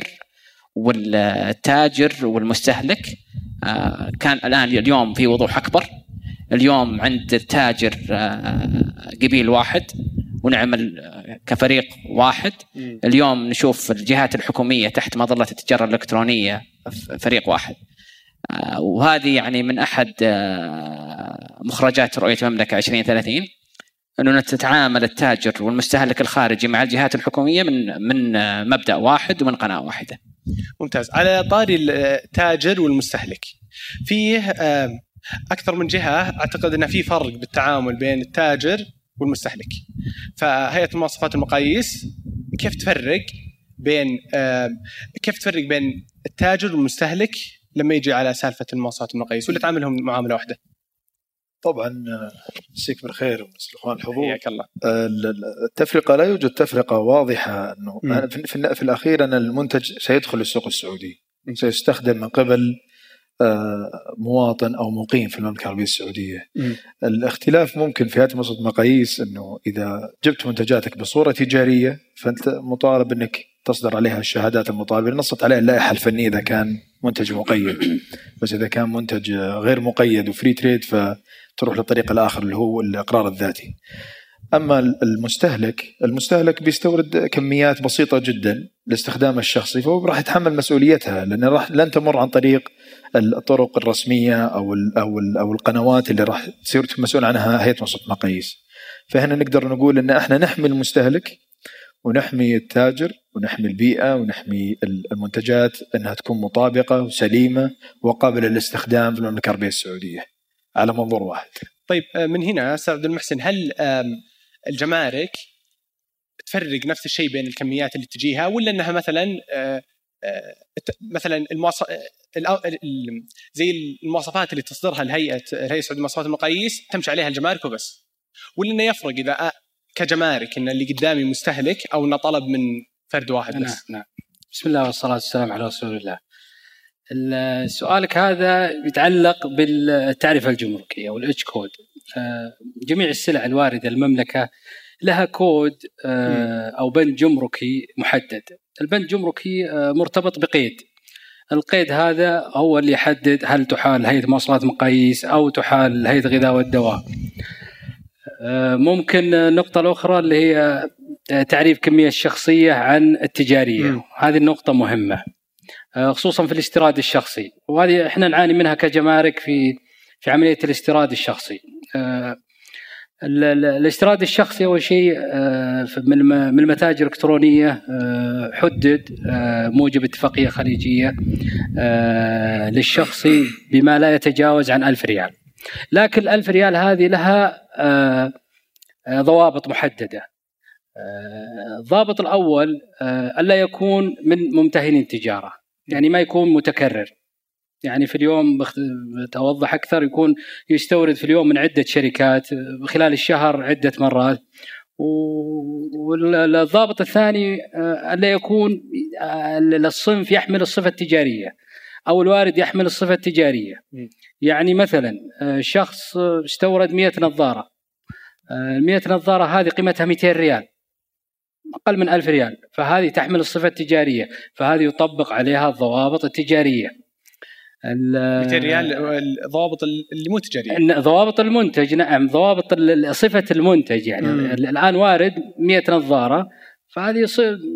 والتاجر والمستهلك. كان الآن اليوم في وضوح أكبر. اليوم عند التاجر قبيل واحد. ونعمل كفريق واحد. اليوم نشوف الجهات الحكومية تحت مظلة التجارة الإلكترونية فريق واحد. آه، وهذه يعني من أحد آه، مخرجات رؤية المملكة 2030 أنه تتعامل التاجر والمستهلك الخارجي مع الجهات الحكومية من من آه، مبدأ واحد ومن قناة واحدة. ممتاز، على طاري التاجر والمستهلك فيه أكثر من جهة أعتقد إن في فرق بالتعامل بين التاجر والمستهلك. فهيئة المواصفات المقاييس كيف تفرق بين كيف تفرق بين التاجر والمستهلك لما يجي على سالفة المواصفات المقاييس؟ ولا تعاملهم معاملة واحدة؟ طبعا مسيك بالخير ومسك الاخوان الحضور. حياك الله. التفرقة لا يوجد تفرقة واضحة أنه في, في, الأخير أن المنتج سيدخل السوق السعودي سيستخدم من قبل آه، مواطن أو مقيم في المملكة العربية السعودية. م. الاختلاف ممكن في هذه مصد مقاييس إنه إذا جبت منتجاتك بصورة تجارية فأنت مطالب إنك تصدر عليها الشهادات المطالبه نصت عليها اللائحة الفنية إذا كان منتج مقيد بس إذا كان منتج غير مقيد و free trade فتروح للطريق الآخر اللي هو الإقرار الذاتي. أما المستهلك المستهلك بيستورد كميات بسيطة جدا لاستخدامه الشخصي فهو راح يتحمل مسؤوليتها لأن راح لن تمر عن طريق الطرق الرسمية أو ال أو ال أو القنوات اللي راح تصير مسؤول عنها هيئة مصنف مقاييس فهنا نقدر نقول إن إحنا نحمي المستهلك ونحمي التاجر ونحمي البيئة ونحمي المنتجات إنها تكون مطابقة وسليمة وقابلة للاستخدام في المملكة العربية السعودية على منظور واحد. طيب من هنا أستاذ عبد المحسن هل الجمارك تفرق نفس الشيء بين الكميات اللي تجيها ولا إنها مثلا مثلا المواص... زي المواصفات اللي تصدرها الهيئة الهيئة السعودية للمواصفات والمقاييس تمشي عليها الجمارك وبس. ولا إنه يفرق إذا كجمارك إن اللي قدامي مستهلك أو إنه طلب من فرد واحد بس. نعم نعم. بسم الله والصلاة والسلام على رسول الله. سؤالك هذا يتعلق بالتعرفه الجمركيه وال HS code جميع السلع الواردة المملكة لها كود أو بند جمركي محدد. البند الجمركي مرتبط بقيد. القيد هذا هو اللي يحدد هل تحال هيئة مواصلات مقاييس أو تحال هيئة الغذاء والدواء. ممكن النقطة الأخرى اللي هي تعريف كمية الشخصية عن التجارية. م. هذه النقطة مهمة خصوصا في الاستيراد الشخصي. وهذه إحنا نعاني منها كجمارك في في عملية الاستيراد الشخصي. الاستيراد الشخصي أول شيء من المتاجر الإلكترونية حدد موجب اتفاقية خليجية للشخصي بما لا يتجاوز عن ألف ريال. لكن الألف ريال هذه لها ضوابط محددة. الضابط الأول ألا يكون من ممتهني التجارة. يعني ما يكون متكرر. يعني في اليوم توضح أكثر يكون يستورد في اليوم من عدة شركات خلال الشهر عدة مرات. والضابط الثاني ألا يكون الصنف يحمل الصفة التجارية أو الوارد يحمل الصفة التجارية. يعني مثلا شخص استورد 100 نظارة. ال 100 نظارة هذه قيمتها 200 ريال أقل من 1000 ريال فهذه تحمل الصفة التجارية فهذه يطبق عليها الضوابط التجارية. 200 ريال ضوابط اللي مو تجاريه ضوابط المنتج نعم ضوابط صفة المنتج يعني. مم. الآن وارد 100 نظارة فهذه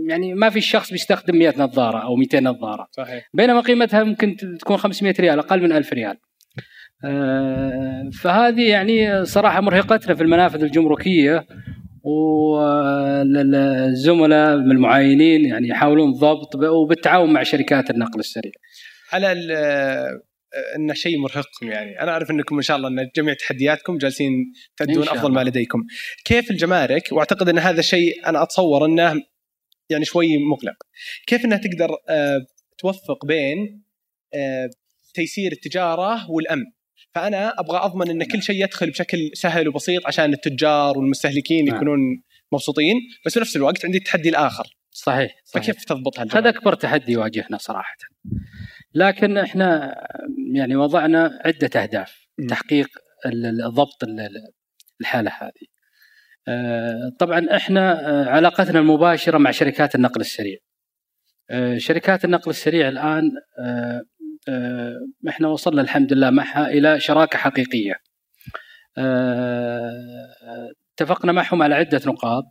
يعني ما في شخص بيستخدم 100 نظارة أو 200 نظارة. صحيح. بينما قيمتها ممكن تكون 500 ريال أقل من 1000 ريال. فهذه يعني صراحة مرهقتنا في المنافذ الجمركية والزملاء من المعاينين يعني يحاولون ضبط وبالتعاون مع شركات النقل السريع. على إنه شيء مرهقكم يعني. أنا أعرف إنكم إن شاء الله إن جميع تحدياتكم جالسين تأدون أفضل ما لديكم. كيف الجمارك؟ وأعتقد إن هذا الشيء أنا أتصور إنه يعني شوي مقلق. كيف إنها تقدر توفق بين تيسير التجارة والأمن؟ فأنا أبغى أضمن إن كل شيء يدخل بشكل سهل وبسيط عشان التجار والمستهلكين يكونون مبسوطين بس في نفس الوقت عندي التحدي الآخر. صحيح, صحيح. فكيف تضبطها هذا أكبر تحدي يواجهنا صراحة. لكن إحنا يعني وضعنا عدة أهداف. تحقيق ضبط الحالة هذه. طبعا إحنا علاقتنا المباشرة مع شركات النقل السريع. شركات النقل السريع الآن إحنا وصلنا الحمد لله معها إلى شراكة حقيقية. اتفقنا معهم على عدة نقاط.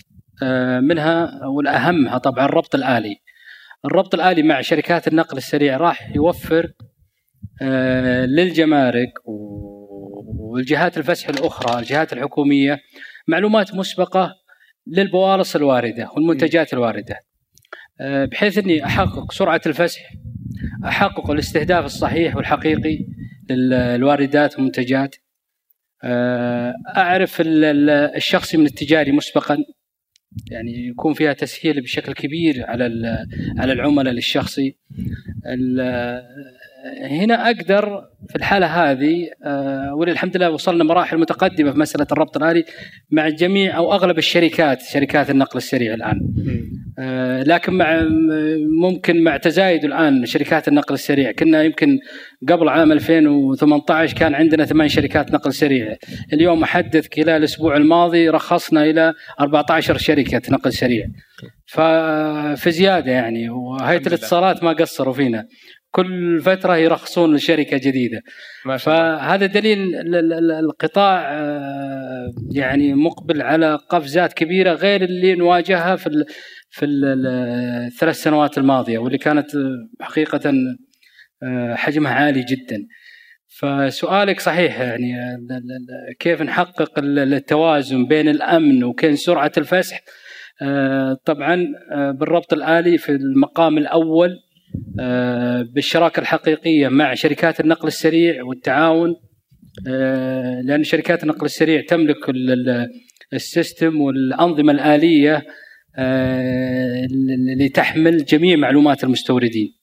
منها والأهمها طبعا الربط الآلي. الربط الآلي مع شركات النقل السريع راح يوفر للجمارك والجهات الفسح الأخرى الجهات الحكومية معلومات مسبقة للبوالص الواردة والمنتجات الواردة. بحيث إني أحقق سرعة الفسح أحقق الاستهداف الصحيح والحقيقي للواردات والمنتجات. أعرف الشخصي من التجاري مسبقا. يعني يكون فيها تسهيل بشكل كبير على على العملاء للشخصي. هنا أقدر في الحالة هذه وللحمد لله وصلنا مراحل متقدمة في مسألة الربط الآلي مع جميع أو أغلب الشركات شركات النقل السريع الآن. لكن مع ممكن مع تزايد الآن شركات النقل السريع. كنا يمكن قبل عام 2018 كان عندنا ثمان شركات نقل سريع. اليوم أحدث خلال الأسبوع الماضي رخصنا إلى 14 شركة نقل سريع. ففي زيادة يعني وهيئة الاتصالات ما قصروا فينا. كل فترة يرخصون شركه جديدة. ما شاء الله. فهذا دليل ال- ال- ال- القطاع آه، يعني مقبل على قفزات كبيرة غير اللي نواجهها في في ال- ال- الثلاث سنوات الماضية واللي كانت آه، حقيقة آه، حجمها عالي جدا. فسؤالك صحيح يعني كيف نحقق ال- التوازن بين الأمن وبين سرعة الفسح؟ طبعا بالربط الآلي في المقام الأول بالشراكة الحقيقية مع شركات النقل السريع والتعاون. آه، لأن شركات النقل السريع تملك ال- ال- السيستم والأنظمة الآلية آه، اللي تحمل جميع معلومات المستوردين.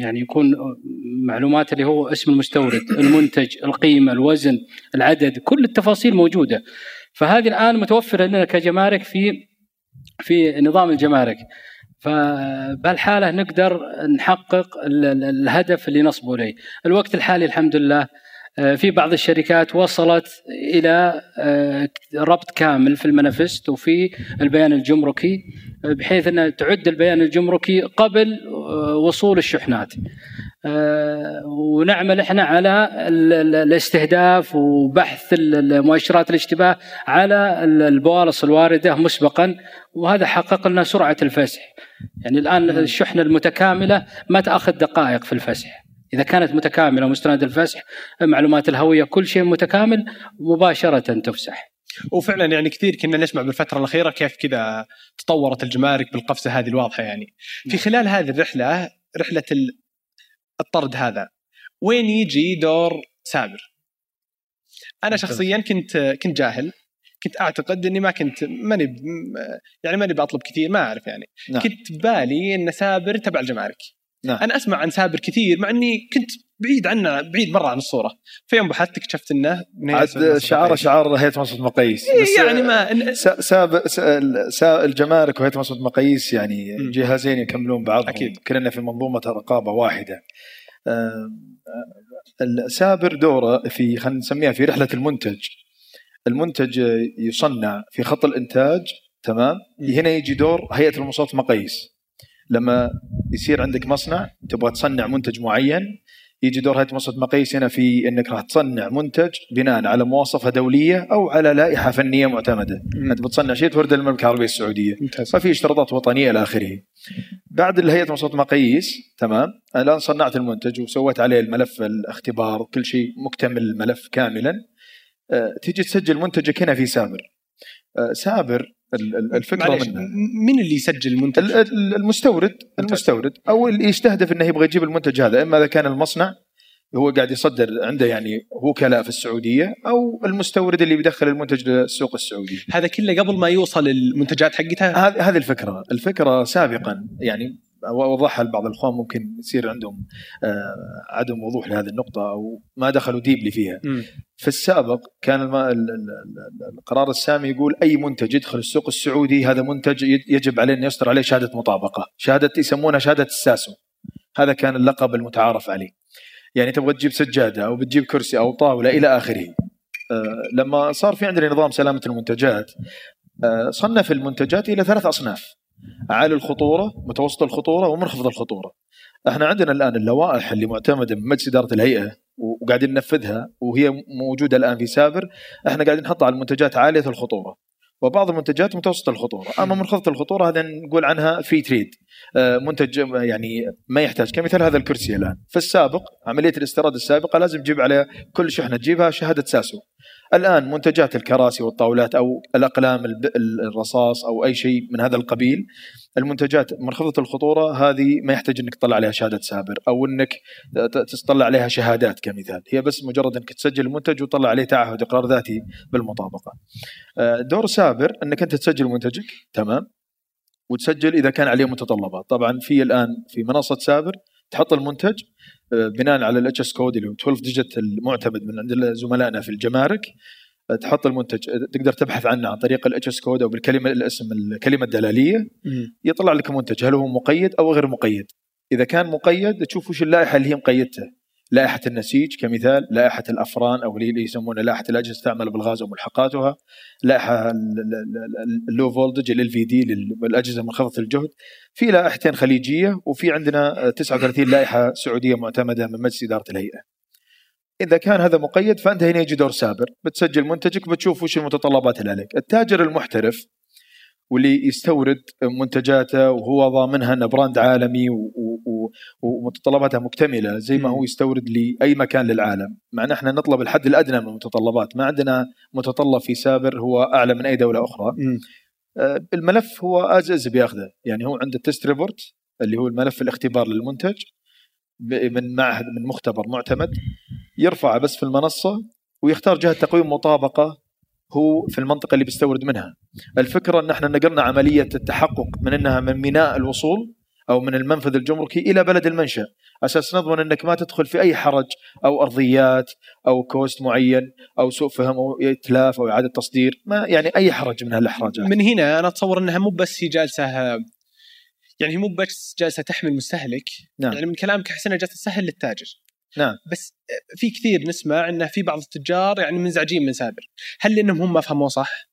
يعني يكون معلومات اللي هو اسم المستورد المنتج القيمة الوزن العدد كل التفاصيل موجودة. فهذه الآن متوفرة لنا كجمارك في في نظام الجمارك. فبهالحاله نقدر نحقق ال- ال- الهدف اللي نصبوا إليه. الوقت الحالي الحمد لله آه، في بعض الشركات وصلت إلى آه، ربط كامل في المانيفست وفي البيان الجمركي آه، بحيث أن تعد البيان الجمركي قبل وصول الشحنات. ونعمل إحنا على ال- ال- الاستهداف وبحث مؤشرات الاشتباه على ال- البوالص الواردة مسبقا وهذا حقق لنا سرعة الفسح. يعني الآن الشحنة المتكاملة ما تأخذ دقائق في الفسح. إذا كانت متكاملة مستند الفسح معلومات الهوية كل شيء متكامل مباشرة تفسح. وفعلا يعني كثير كنا نسمع بالفترة الأخيرة كيف كذا تطورت الجمارك بالقفزة هذه الواضحة يعني في خلال هذه الرحلة رحلة ال- الطرد هذا. وين يجي دور سابر؟ أنا شخصيا كنت كنت جاهل. كنت أعتقد إني ما كنت ماني يعني ماني بطلب كثير ما أعرف يعني. نعم. كنت ببالي إن سابر تبع الجمارك. نعم. أنا أسمع عن سابر كثير مع إني كنت بعيد عنه بعيد مرة عن الصورة. فيوم بحثت اكتشفت إنه من عاد شعاره. شعار هيئه مقاييس. إيه يعني ما سا- ساب سا- سا- الجمارك وهيئه مصر مقاييس يعني. جهازين يكملون بعضهم. أكيد. كلنا في منظومة رقابة واحدة. السابر دوره في خلينا نسميها في رحلة المنتج. المنتج يصنع في خط الإنتاج تمام؟ هنا يجي دور هيئة المواصفات مقاييس. لما يصير عندك مصنع تبغى تصنع منتج معين يجي دور هيئه مواصفات مقاييس هنا في إنك راح تصنع منتج بناء على مواصفة دولية أو على لائحة فنية معتمدة. انت بتصنع شيء تورده للمملكة العربية السعودية. ممتاز. ففي اشتراطات وطنية إلى آخره. بعد الهيئة مواصفات مقاييس تمام الآن صنعت المنتج وسويت عليه الملف الاختبار كل شيء مكتمل الملف كاملا. أه، تيجي تسجل منتجك هنا في سابر. أه، سابر الفكرة معليش منه م- مين اللي يسجل المنتج؟ ال- ال- المستورد المستورد أو اللي يستهدف إنه يبغى يجيب المنتج هذا إما إذا كان المصنع هو قاعد يصدر عنده يعني وكلاء في السعودية أو المستورد اللي بيدخل المنتج للسوق السعودي. هذا كله قبل ما يوصل المنتجات حقتها هذه هذه الفكرة، الفكرة سابقا يعني اوضحها لبعض الإخوان ممكن يصير عندهم آه، عدم وضوح لهذه النقطة أو ما دخلوا ديبلي فيها. مم. في السابق كان القرار السامي يقول أي منتج يدخل السوق السعودي هذا منتج يجب عليه أن يصدر عليه شهادة مطابقة، شهادة يسمونها شهادة الساسو. هذا كان اللقب المتعارف عليه. يعني تبغى تجيب سجادة أو بتجيب كرسي أو طاولة إلى آخره. آه، لما صار في عندنا نظام سلامة المنتجات آه، صنف المنتجات إلى ثلاث أصناف عالي الخطورة متوسط الخطورة ومنخفض الخطورة إحنا عندنا الآن اللوائح اللي معتمدة من مجلس إدارة الهيئة وقاعدين ننفذها وهي موجودة الآن في سابر إحنا قاعدين نحطها على المنتجات عالية الخطورة. وبعض المنتجات متوسطه الخطورة. أما منخفضة الخطورة هذا نقول عنها free trade. آه، منتج يعني ما يحتاج. كمثال هذا الكرسي الآن. في السابق عملية الاستيراد السابقة لازم تجيب على كل شحنة تجيبها شهادة ساسو. الآن منتجات الكراسي والطاولات أو الأقلام الب- الرصاص أو أي شيء من هذا القبيل المنتجات منخفضه الخطورة هذه ما يحتاج إنك تطلع عليها شهادة سابر أو إنك ت- تطلع عليها شهادات كمثال. هي بس مجرد إنك تسجل المنتج وتطلع عليه تعهد إقرار ذاتي بالمطابقة. آه، دور سابر إنك أنت تسجل منتجك تمام وتسجل إذا كان عليه متطلبات. طبعا في الآن في منصة سابر تحط المنتج بناء على ال HS code اللي هو 12 digit المعتمد من عند زملائنا في الجمارك آه، تحط المنتج آه، تقدر تبحث عنه عن طريق ال HS code أو بالكلمة الاسم الكلمة الدلاليه يطلع لك منتج هل هو مقيد أو غير مقيد؟ إذا كان مقيد تشوف وش اللائحة اللي هي مقيدته. لائحة النسيج كمثال لائحة الأفران أو اللي يسمونها لائحة الأجهزة تعمل بالغاز وملحقاتها لائحة ال low voltage LVD للأجهزة منخفضه الجهد. في لائحتين خليجية وفي عندنا 39 لائحة سعودية معتمدة من مجلس إدارة الهيئة. إذا كان هذا مقيد فأنت هنا يجي دور سابر. بتسجل منتجك بتشوف وش المتطلبات اللي عليك. التاجر المحترف واللي يستورد منتجاته وهو ضامنها إنه brand عالمي ومتطلباتها مكتملة زي ما هو يستورد لأي مكان للعالم. مع إن إحنا نطلب الحد الأدنى من المتطلبات. ما عندنا متطلب في سابر هو أعلى من أي دولة أخرى. آه، الملف هو as is بياخذه. يعني هو عنده test report اللي هو الملف الاختبار للمنتج من معهد من مختبر معتمد يرفعه بس في المنصة ويختار جهة تقويم مطابقة هو في المنطقة اللي بيستورد منها. الفكرة إن إحنا نقلنا عملية التحقق من إنها من ميناء الوصول أو من المنفذ الجمركي إلى بلد المنشأ. أساس نضمن إنك ما تدخل في أي حرج أو أرضيات أو cost معين أو سوء فهم أو إتلاف أو إعادة تصدير. ما يعني أي حرج من هالإحراجات. من هنا أنا أتصور إنها مو بس هي جالسة يعني هي مو بس جالسة تحمي المستهلك نعم. يعني من كلامك احس انها جالسة تسهل للتاجر. نعم. بس في كثير نسمع انه في بعض التجار يعني منزعجين من سابر. هل لأنهم هم ما فهموا صح؟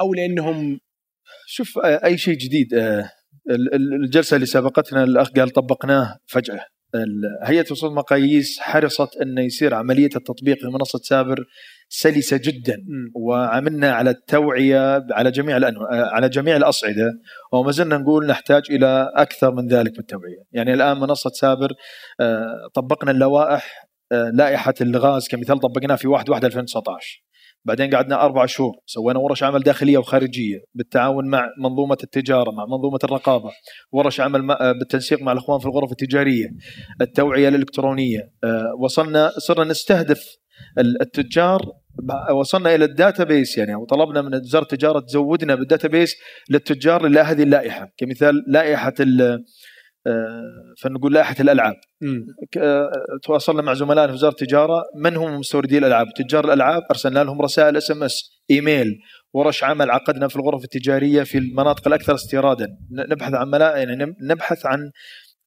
أو لأنهم شوف أي شيء جديد آه، الجلسة اللي سبقتنا الأخ قال طبقناه فجأة. هيئة وصول المقاييس حرصت انه يصير عملية التطبيق في منصة سابر سلسة جدا. وعملنا على التوعية على جميع على جميع الأصعدة. وما زلنا نقول نحتاج إلى أكثر من ذلك من التوعيه، يعني الآن منصة سابر آه، طبقنا اللوائح آه، لائحة الغاز. كمثال طبقناها في 1 1 2019 بعدين قعدنا أربع شهور سوينا ورش عمل داخلية وخارجية بالتعاون مع منظومة التجارة مع منظومة الرقابة ورش عمل آه، بالتنسيق مع الأخوان في الغرف التجارية التوعية الإلكترونية وصلنا صرنا نستهدف التجار وصلنا إلى ال database يعني وطلبنا من وزارة التجارة تزودنا بال database للتجار إلى هذه اللائحة كمثال لائحة آه، فنقول لائحة الألعاب. آه، تواصلنا مع زملائنا في وزارة التجارة. من هم مستوردي الألعاب؟ تجار الألعاب أرسلنا لهم رسائل SMS email ورش عمل عقدنا في الغرف التجارية في المناطق الأكثر استيرادا. نبحث عن ملا يعني نبحث عن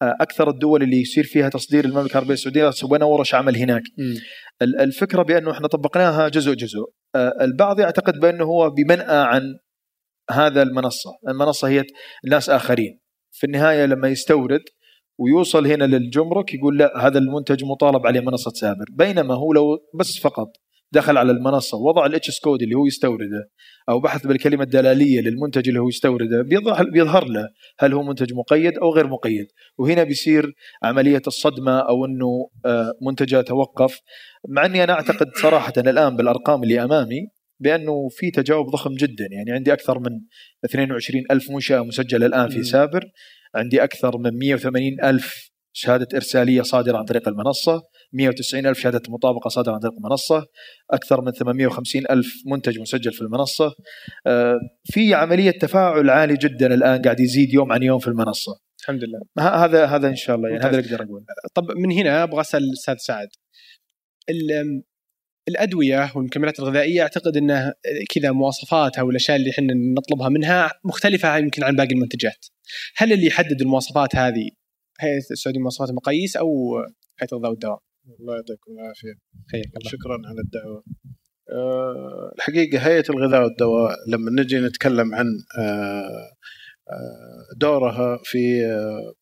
آه، أكثر الدول اللي يصير فيها تصدير المملكة العربية السعودية. سوينا ورش عمل هناك. م. الفكرة بأنه إحنا طبقناها جزء جزء. آه، البعض يعتقد بأنه هو بمنأى عن هذا المنصة. المنصة هي ناس آخرين. في النهاية لما يستورد ويوصل هنا للجمرك يقول لا هذا المنتج مطالب عليه منصة سابر. بينما هو لو بس فقط دخل على المنصة ووضع ال HS code اللي هو يستورده أو بحث بالكلمة الدلالية للمنتج اللي هو يستورده بيظهر له هل هو منتج مقيد أو غير مقيد. وهنا بيصير عملية الصدمة أو إنه آه، منتجه توقف. مع إني أنا أعتقد صراحة الآن بالأرقام اللي أمامي بأنه في تجاوب ضخم جدا. يعني عندي أكثر من 22 ألف منشأة مسجلة الآن في سابر. عندي أكثر من 180 ألف شهادة إرسالية صادرة عن طريق المنصة. 190 ألف شهادة مطابقة صادرة عن طريق المنصة. أكثر من 850 ألف منتج مسجل في المنصة. آه، في عملية تفاعل عالي جدا الآن قاعد يزيد يوم عن يوم في المنصة. الحمد لله. هذا هذا إن شاء الله. يعني هذا اللي أقدر أقول طب من هنا أبغى أسأل الاستاذ سعد. الأدوية والمكملات الغذائية أعتقد إنه كذا مواصفاتها والأشياء اللي إحنا نطلبها منها مختلفة يمكن عن باقي المنتجات. هل اللي يحدد المواصفات هذه هيئه السعوديه مواصفات المقاييس أو هيئه الغذاء والدواء؟ الله يعطيكم العافية شكرا على الدعوة أه الحقيقة هيئة الغذاء والدواء لما نجي نتكلم عن أه, آه، دورها في أه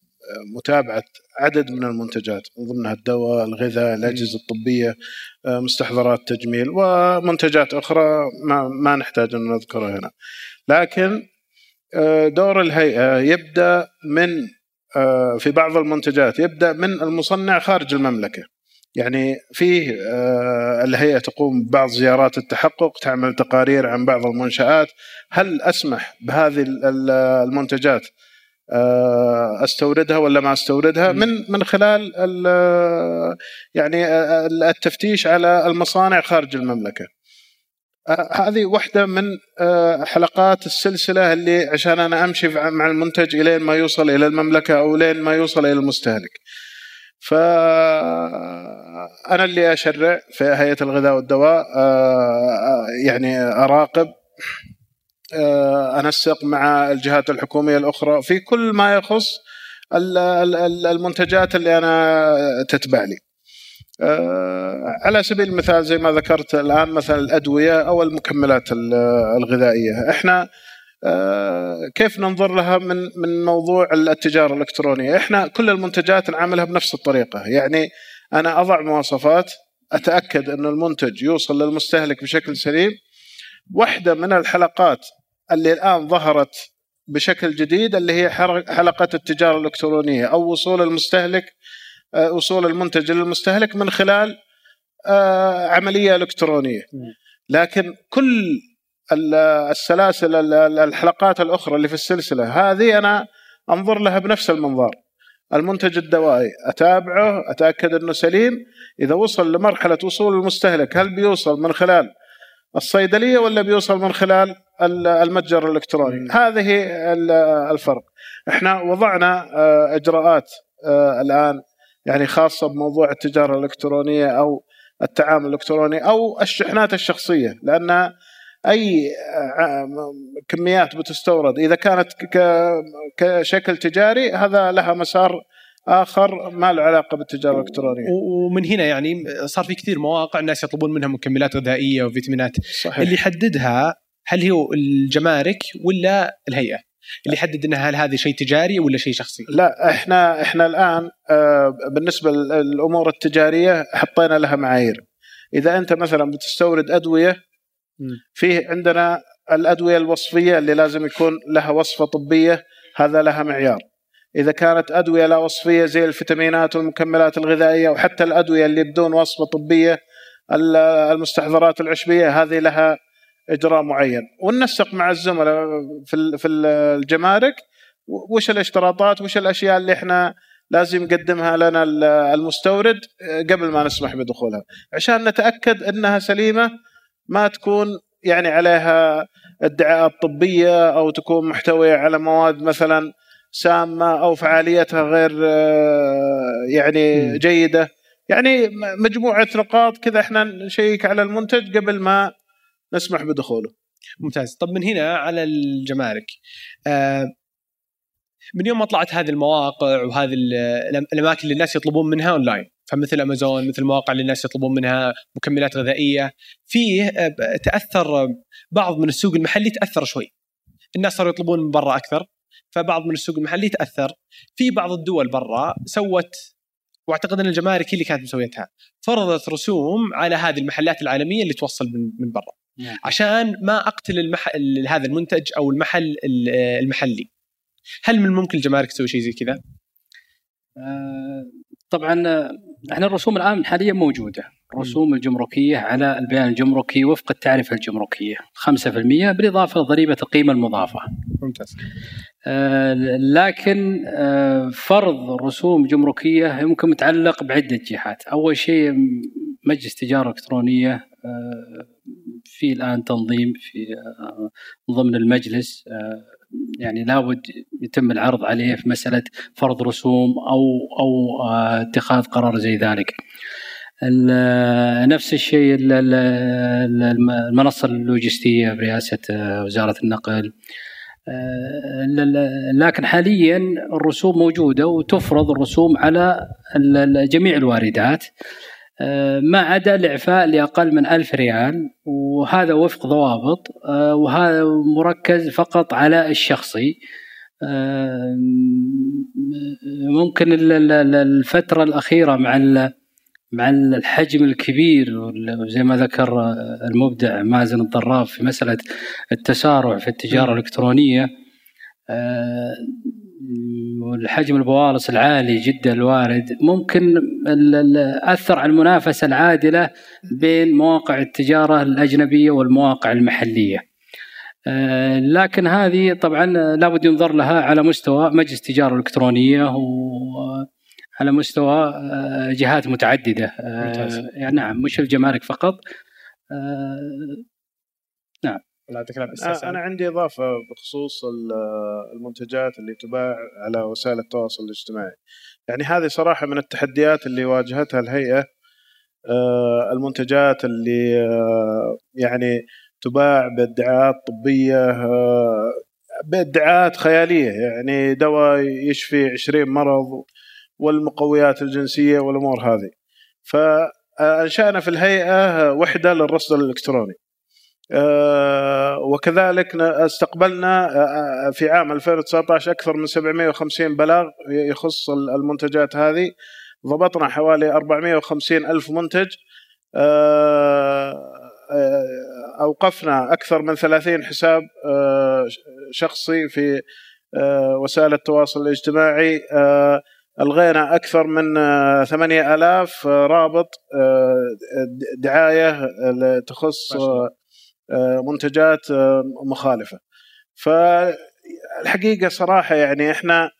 متابعة عدد من المنتجات من ضمنها الدواء، الغذاء، الأجهزة الطبية، آه، مستحضرات تجميل ومنتجات أخرى ما, ما نحتاج أن نذكرها هنا. لكن آه، دور الهيئة يبدأ من في بعض المنتجات يبدأ من المصنع خارج المملكة. يعني فيه آه، الهيئة تقوم ببعض زيارات التحقق تعمل تقارير عن بعض المنشآت هل أسمح بهذه المنتجات آه، أستوردها ولا ما أستوردها؟ من من خلال يعني آه، التفتيش على المصانع خارج المملكة. هذه واحدة من حلقات السلسلة اللي عشان أنا أمشي مع المنتج إلين ما يوصل إلى المملكة أو لين ما يوصل إلى المستهلك. فأنا اللي أشرع في هيئة الغذاء والدواء آه، آه، يعني أراقب آه، أنسق مع الجهات الحكومية الأخرى في كل ما يخص المنتجات اللي أنا تتبع لي. آه، على سبيل المثال زي ما ذكرت الآن مثلا الأدوية أو المكملات ال- الغذائية. إحنا آه، كيف ننظر لها من من موضوع التجارة الإلكترونية؟ إحنا كل المنتجات نعاملها بنفس الطريقة. يعني أنا أضع مواصفات أتأكد إن المنتج يوصل للمستهلك بشكل سليم. واحدة من الحلقات اللي الآن ظهرت بشكل جديد اللي هي حلقة التجارة الإلكترونية أو وصول المستهلك آه، وصول المنتج للمستهلك من خلال آه، عملية إلكترونية. لكن كل ال- السلاسل ال- ال- الحلقات الأخرى اللي في السلسلة هذه أنا أنظر لها بنفس المنظار. المنتج الدوائي أتابعه أتأكد أنه سليم. إذا وصل لمرحلة وصول المستهلك هل بيوصل من خلال الصيدلية ولا بيوصل من خلال ال- المتجر الإلكتروني. هذه ال- الفرق. إحنا وضعنا آه، إجراءات آه، الآن يعني خاصة بموضوع التجارة الإلكترونية أو التعامل الإلكتروني أو الشحنات الشخصية لأن أي ع- كميات بتستورد. إذا كانت كشكل تجاري هذا لها مسار آخر ما له علاقة بالتجارة الإلكترونية. ومن هنا يعني صار في كثير مواقع الناس يطلبون منها مكملات غذائية وفيتامينات. صحيح. اللي يحددها هل هو الجمارك ولا الهيئة؟ اللي يحدد انها هل هذا شيء تجاري ولا شيء شخصي. لا إحنا إحنا الآن آه، بالنسبة للامور التجارية حطينا لها معايير. إذا أنت مثلا بتستورد أدوية فيه عندنا الأدوية الوصفية اللي لازم يكون لها وصفة طبية هذا لها معيار. إذا كانت أدوية لا وصفية زي الفيتامينات والمكملات الغذائية وحتى الأدوية اللي بدون وصفة طبية ال- المستحضرات العشبية هذه لها إجراء معين. وننسق مع الزملاء في في الجمارك وش الاشتراطات وش الأشياء اللي إحنا لازم يقدمها لنا ال- المستورد قبل ما نسمح بدخولها. عشان نتأكد إنها سليمة ما تكون يعني عليها ادعاءات طبية أو تكون محتوية على مواد مثلا سامة أو فعاليتها غير آه، يعني جيدة. يعني مجموعة نقاط كذا إحنا نشيك على المنتج قبل ما نسمح بدخوله. ممتاز. طب من هنا على الجمارك. آه، من يوم ما طلعت هذه المواقع وهذه ال- الأماكن اللي الناس يطلبون منها اونلاين فمثل امازون مثل المواقع اللي الناس يطلبون منها مكملات غذائية فيه آه، تأثر بعض من السوق المحلي تأثر شوي. الناس صاروا يطلبون من برا أكثر فبعض من السوق المحلي تأثر. في بعض الدول برا سوت واعتقد أن الجمارك هي اللي كانت مسويتها فرضت رسوم على هذه المحلات العالمية اللي توصل من برا. عشان ما أقتل المح... ال- هذا المنتج أو المحل ال- المحلي. هل من الممكن الجمارك تسوي شيء زي كذا؟ آه، طبعا آه، إحنا الرسوم الآن حاليا موجودة. الرسوم الجمركية على البيان الجمركي وفق التعرفه الجمركية. 5% بالإضافة لضريبة القيمة المضافة. ممتاز. آه، لكن آه، فرض رسوم جمركية يمكن متعلق بعدة جهات، أول شيء مجلس تجارة إلكترونية آه، في الآن تنظيم في آه، ضمن المجلس آه، يعني لابد يتم العرض عليه في مسألة فرض رسوم أو أو آه، اتخاذ قرار زي ذلك. نفس الشيء ال- ال- ال- المنصة اللوجستية برئاسة وزارة النقل لكن حاليا الرسوم موجودة وتفرض الرسوم على جميع الواردات ما عدا الإعفاء لاقل من ألف ريال وهذا وفق ضوابط آه، وهذا مركز فقط على الشخصي. آه، ممكن ال- ال- ال- الفترة الأخيرة مع مع الحجم الكبير وال- زي ما ذكر آه، المبدع مازن الضراف في مسألة التسارع في التجارة الإلكترونية. آه، والحجم البوالص العالي جدا الوارد ممكن أثر على المنافسة العادلة بين مواقع التجارة الأجنبية والمواقع المحلية. آه، لكن هذه طبعا لابد ينظر لها على مستوى مجلس التجاره الإلكترونية وعلى مستوى آه، جهات متعددة آه، ممتاز. يعني نعم مش الجمارك فقط آه، أستاذ أنا عندي إضافة بخصوص ال- المنتجات اللي تباع على وسائل التواصل الاجتماعي. يعني هذه صراحة من التحديات اللي واجهتها الهيئة. المنتجات اللي يعني تباع بادعاءات طبية بادعاءات خيالية. يعني دواء يشفي 20 مرض والمقويات الجنسية والأمور هذه. فانشانا في الهيئة وحدة للرصد الإلكتروني. وكذلك ن- استقبلنا آه، في عام 2019 أكثر من 750 بلاغ يخص المنتجات هذه. ضبطنا حوالي 450 ألف منتج. آه، آه، أوقفنا أكثر من 30 حساب آه، شخصي في آه، وسائل التواصل الاجتماعي. آه، ألغينا أكثر من آه، 8000 رابط آه، د- دعاية آه، تخص آه، منتجات آه، مخالفة. فالحقيقة صراحة يعني إحنا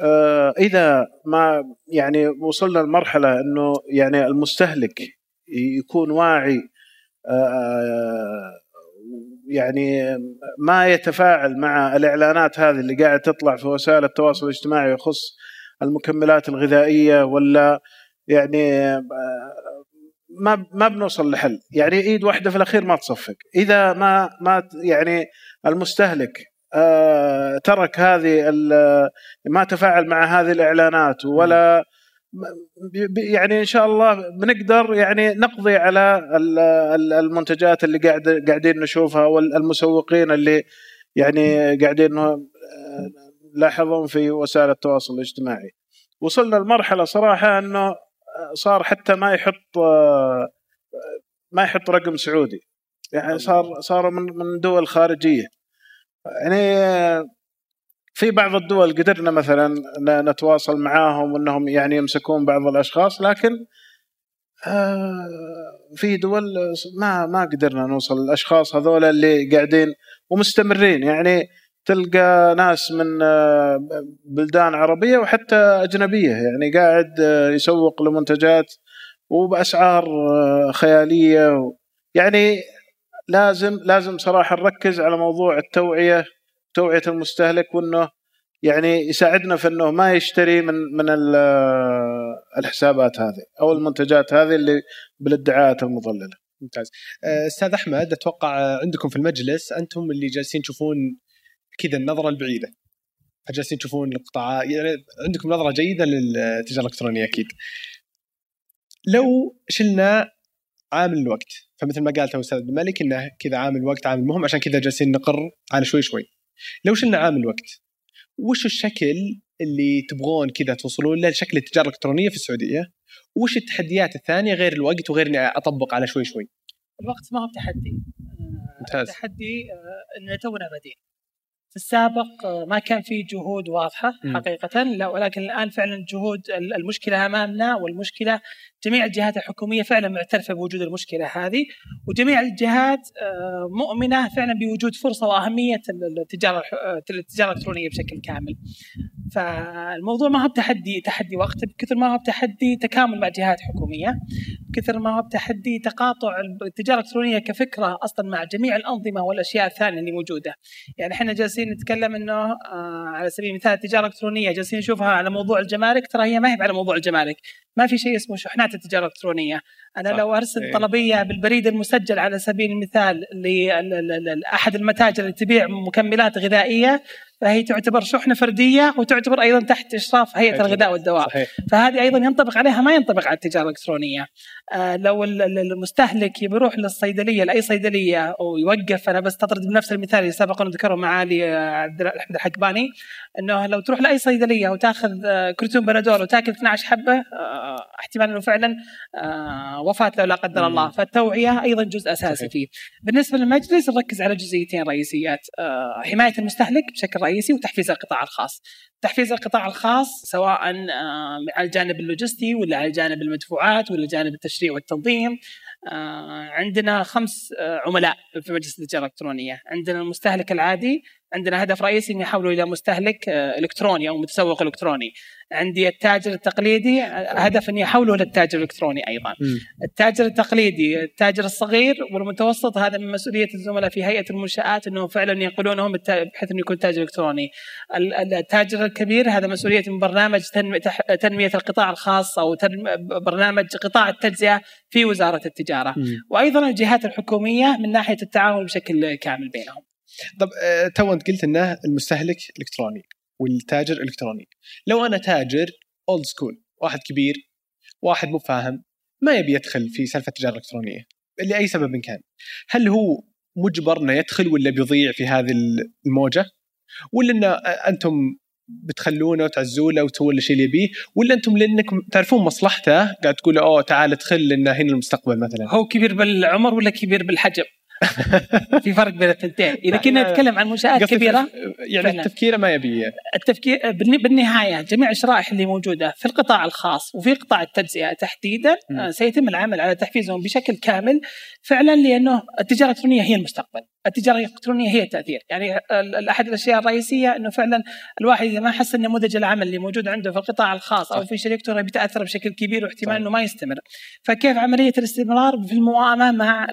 آه، إذا ما يعني وصلنا لمرحلة إنه يعني المستهلك يكون واعي يعني ما يتفاعل مع الإعلانات هذه اللي قاعد تطلع في وسائل التواصل الاجتماعي يخص المكملات الغذائية ولا يعني ما ما بنوصل لحل. يعني ايد واحدة في الأخير ما تصفق. إذا ما ما يعني المستهلك آه، ترك هذه ال- ما تفاعل مع هذه الإعلانات ولا يعني إن شاء الله بنقدر يعني نقضي على ال- ال- المنتجات اللي قاعد قاعدين نشوفها والمسوقين اللي يعني قاعدين آه، لاحظهم في وسائل التواصل الاجتماعي. وصلنا لمرحلة صراحة إنه صار حتى ما يحط آه، ما يحط رقم سعودي. يعني صار صار من من دول خارجية. يعني آه، في بعض الدول قدرنا مثلا نتواصل معاهم انهم يعني يمسكون بعض الأشخاص لكن آه، في دول ما ما قدرنا نوصل للأشخاص هذول اللي قاعدين ومستمرين. يعني تلقى ناس من آه، بلدان عربية وحتى أجنبية يعني قاعد آه، يسوق لمنتجات وبأسعار آه، خيالية يعني لازم لازم صراحة نركز على موضوع التوعية توعية المستهلك وإنه يعني يساعدنا في إنه ما يشتري من من ال- الحسابات هذه أو المنتجات هذه اللي بالادعاءات المضللة. ممتاز أستاذ أحمد أتوقع عندكم في المجلس أنتم اللي جالسين تشوفون كذا النظرة البعيدة. فجالسين تشوفون القطاعات يعني عندكم نظرة جيدة للتجارة الإلكترونية أكيد. لو شلنا عامل الوقت فمثل ما قال تو أستاذ عبد الملك إنه كذا عامل الوقت عامل مهم عشان كذا جالسين نقر على شوي شوي. لو شلنا عامل الوقت وش الشكل اللي تبغون كذا توصلون له؟ لشكل التجارة الإلكترونية في السعودية وش التحديات الثانية غير الوقت وغير إني أطبق على شوي شوي؟ الوقت ما هو بتحدي آه، ممتاز. التحدي آه، اننا تونا بادين السابق آه، ما كان في جهود واضحة. حقيقة لا ولكن الآن فعلا جهود ال- المشكلة أمامنا والمشكلة جميع الجهات الحكومية فعلا معترفة بوجود المشكلة هذه وجميع الجهات آه، مؤمنة فعلا بوجود فرصة وأهمية ال- التجاره الح- آه، التجاره الإلكترونية بشكل كامل. فالموضوع ما هو بتحدي تحدي وقت بكثر ما هو بتحدي تكامل مع جهات حكومية بكثر ما هو بتحدي تقاطع التجارة الإلكترونية كفكرة أصلا مع جميع الأنظمة والأشياء الثانية اللي موجودة. يعني إحنا جالسين نتكلم إنه آه على سبيل المثال التجارة الإلكترونية جالسين نشوفها على موضوع الجمارك ترى هي ما هي على موضوع الجمارك، ما في شيء اسمه شحنات التجارة الإلكترونية، أنا صح. لو أرسل إيه. طلبية بالبريد المسجل على سبيل المثال لاحد المتاجر اللي تبيع مكملات غذائية فهي تعتبر شحنة فردية وتعتبر أيضا تحت إشراف هيئة. الغذاء والدواء صحيح فهذه أيضا ينطبق عليها ما ينطبق على التجارة الإلكترونية لو ال- ال- المستهلك يبي يروح للصيدلية لأي صيدلية ويوقف أنا بستطرد بنفس المثال اللي سبق ذكره معالي آه، عبد أحمد الحكباني إنه لو تروح لأي صيدلية وتأخذ آه، كرتون بنادول وتأكل 12 حبة آه، احتمال إنه فعلا آه، وفاة لو لا قدر الله. فالتوعية أيضا جزء أساسي صحيح. فيه. بالنسبة للمجلس نركز على جزئيتين رئيسيات آه، حماية المستهلك بشكل رئيسي وتحفيز القطاع الخاص. تحفيز القطاع الخاص سواء آه، على الجانب اللوجستي ولا على جانب المدفوعات ولا جانب التشريع والتنظيم. آه، عندنا خمس آه، عملاء في مجلس التجارة الإلكترونية. عندنا المستهلك العادي عندنا هدف رئيسي ان يحولوا إلى مستهلك إلكتروني أو متسوق إلكتروني. عندي التاجر التقليدي هدف ان يحولوا للتاجر الإلكتروني أيضا. التاجر التقليدي التاجر الصغير والمتوسط هذا من مسؤولية الزملاء في هيئة المنشآت إنهم فعلا ينقلونهم الت- بحيث إنه يكون تاجر إلكتروني. ال- ال- التاجر الكبير هذا مسؤولية من برنامج تنمية القطاع الخاص أو برنامج قطاع التجزئة في وزارة التجارة. وأيضا الجهات الحكومية من ناحية التعاون بشكل كامل بينهم. طب آه، تو أنت قلت إنه المستهلك إلكتروني. والتاجر الإلكتروني. لو أنا تاجر old school واحد كبير واحد مو فاهم ما يبي يدخل في سالفة التجارة الإلكترونية لأي سبب كان. هل هو مجبر إنه يدخل ولا بيضيع في هذه الموجة؟ ولا إن أنتم بتخلونه وتعزوه له وتسوون له الشيء اللي يبيه؟ ولا أنتم لأنكم تعرفون مصلحته؟ قاعد تقول أوه تعال ادخل لأن هنا المستقبل مثلا. هو كبير بالعمر ولا كبير بالحجم؟ في فرق بين الثنتين. إذا كنا نتكلم عن منشات كبيرة يعني فعلاً. تفكيره ما يبي. التفكير بالن- بالنهاية جميع الشرائح اللي موجودة في القطاع الخاص وفي قطاع التجزئة تحديدا سيتم العمل على تحفيزهم بشكل كامل فعلا لأنه التجارة الإلكترونية هي المستقبل، التجارة الإلكترونية هي التأثير، يعني ال- احد الأشياء الرئيسية إنه فعلا الواحد إذا ما حس ان نموذج العمل اللي موجود عنده في القطاع الخاص أو. في شركته راح بيتأثر بشكل كبير واحتمال. إنه ما يستمر. فكيف عملية الاستمرار في المواءمه مع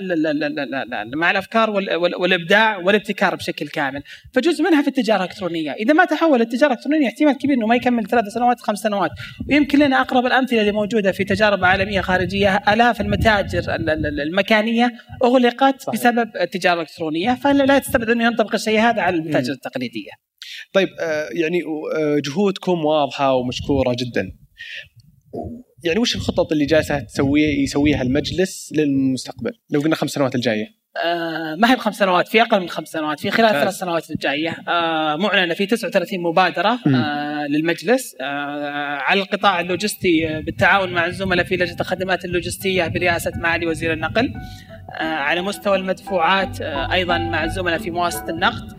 مع الأفكار وال- وال- والإبداع والابتكار بشكل كامل. فجزء منها في التجارة الإلكترونية، إذا ما تحول التجارة الإلكترونية احتمال كبير إنه ما يكمل ثلاث سنوات خمس سنوات، ويمكن لنا أقرب الأمثلة اللي موجودة في تجارب عالمية خارجية آلاف المتاجر ال- ال- المكانية أغلقت صحيح. بسبب التجارة الإلكترونية، فلا تستبعد أنه ينطبق الشيء هذا على المتاجر التقليدية. طيب آه، يعني آه، جهودكم واضحة ومشكورة جدا. يعني وش الخطط اللي جالسة تسوي يسويها المجلس للمستقبل؟ لو قلنا خمس سنوات الجاية. آه، ما هي بخمس سنوات في أقل من خمس سنوات في خلال. الثلاث سنوات الجاية. آه، معلنة في 39 مبادرة. آه، للمجلس. على القطاع اللوجستي بالتعاون مع الزملاء في لجنة الخدمات اللوجستية برئاسة معالي وزير النقل. على مستوى المدفوعات آه، أيضا مع الزملاء في مؤسسه النقد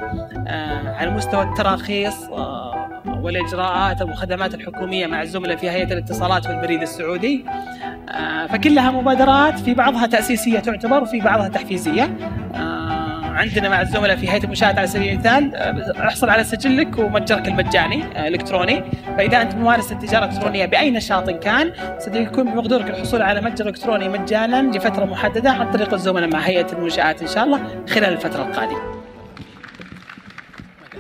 آه، على مستوى التراخيص آه، والإجراءات والخدمات الحكومية مع الزملاء في هيئة الاتصالات والبريد السعودي. آه، فكلها مبادرات في بعضها تأسيسية تعتبر وفي بعضها تحفيزية. آه، عندنا مع الزملاء في هيئة المشاهد على سبيل المثال آه، أحصل على سجلك ومتجرك المجاني آه، إلكتروني. فإذا أنت ممارس التجارة الإلكترونية بأي نشاط كان سيكون بمقدورك الحصول على متجر إلكتروني مجانا لفترة محددة عن طريق الزملاء مع هيئة المنشآت إن شاء الله خلال الفترة القادمة.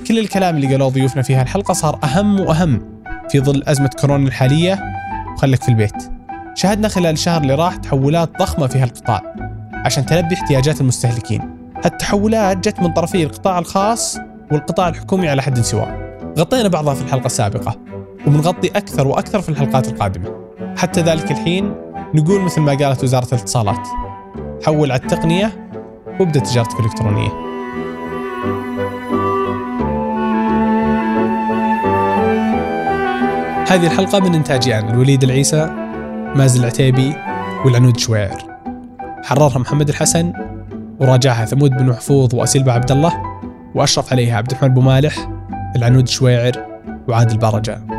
كل الكلام اللي قالوه ضيوفنا في هالحلقة صار أهم وأهم في ظل أزمة كورونا الحالية. وخلك في البيت. شاهدنا خلال الشهر اللي راح تحولات ضخمة في هالقطاع عشان تلبي احتياجات المستهلكين. هالتحولات جت من طرفي القطاع الخاص والقطاع الحكومي على حد سواء. غطينا بعضها في الحلقة السابقة وبنغطي أكثر وأكثر في الحلقات القادمة. حتى ذلك الحين نقول مثل ما قالت وزارة الاتصالات. حول على التقنية وابدأ تجارتك الإلكترونية. هذه الحلقة من إنتاجي أنا الوليد العيسى مازن العتيبي والعنود شويعر حررها محمد الحسن وراجعها ثمود بن محفوظ وأسيل عبد الله وأشرف عليها عبد الرحمن أبو مالح العنود شويعر وعادل بارجان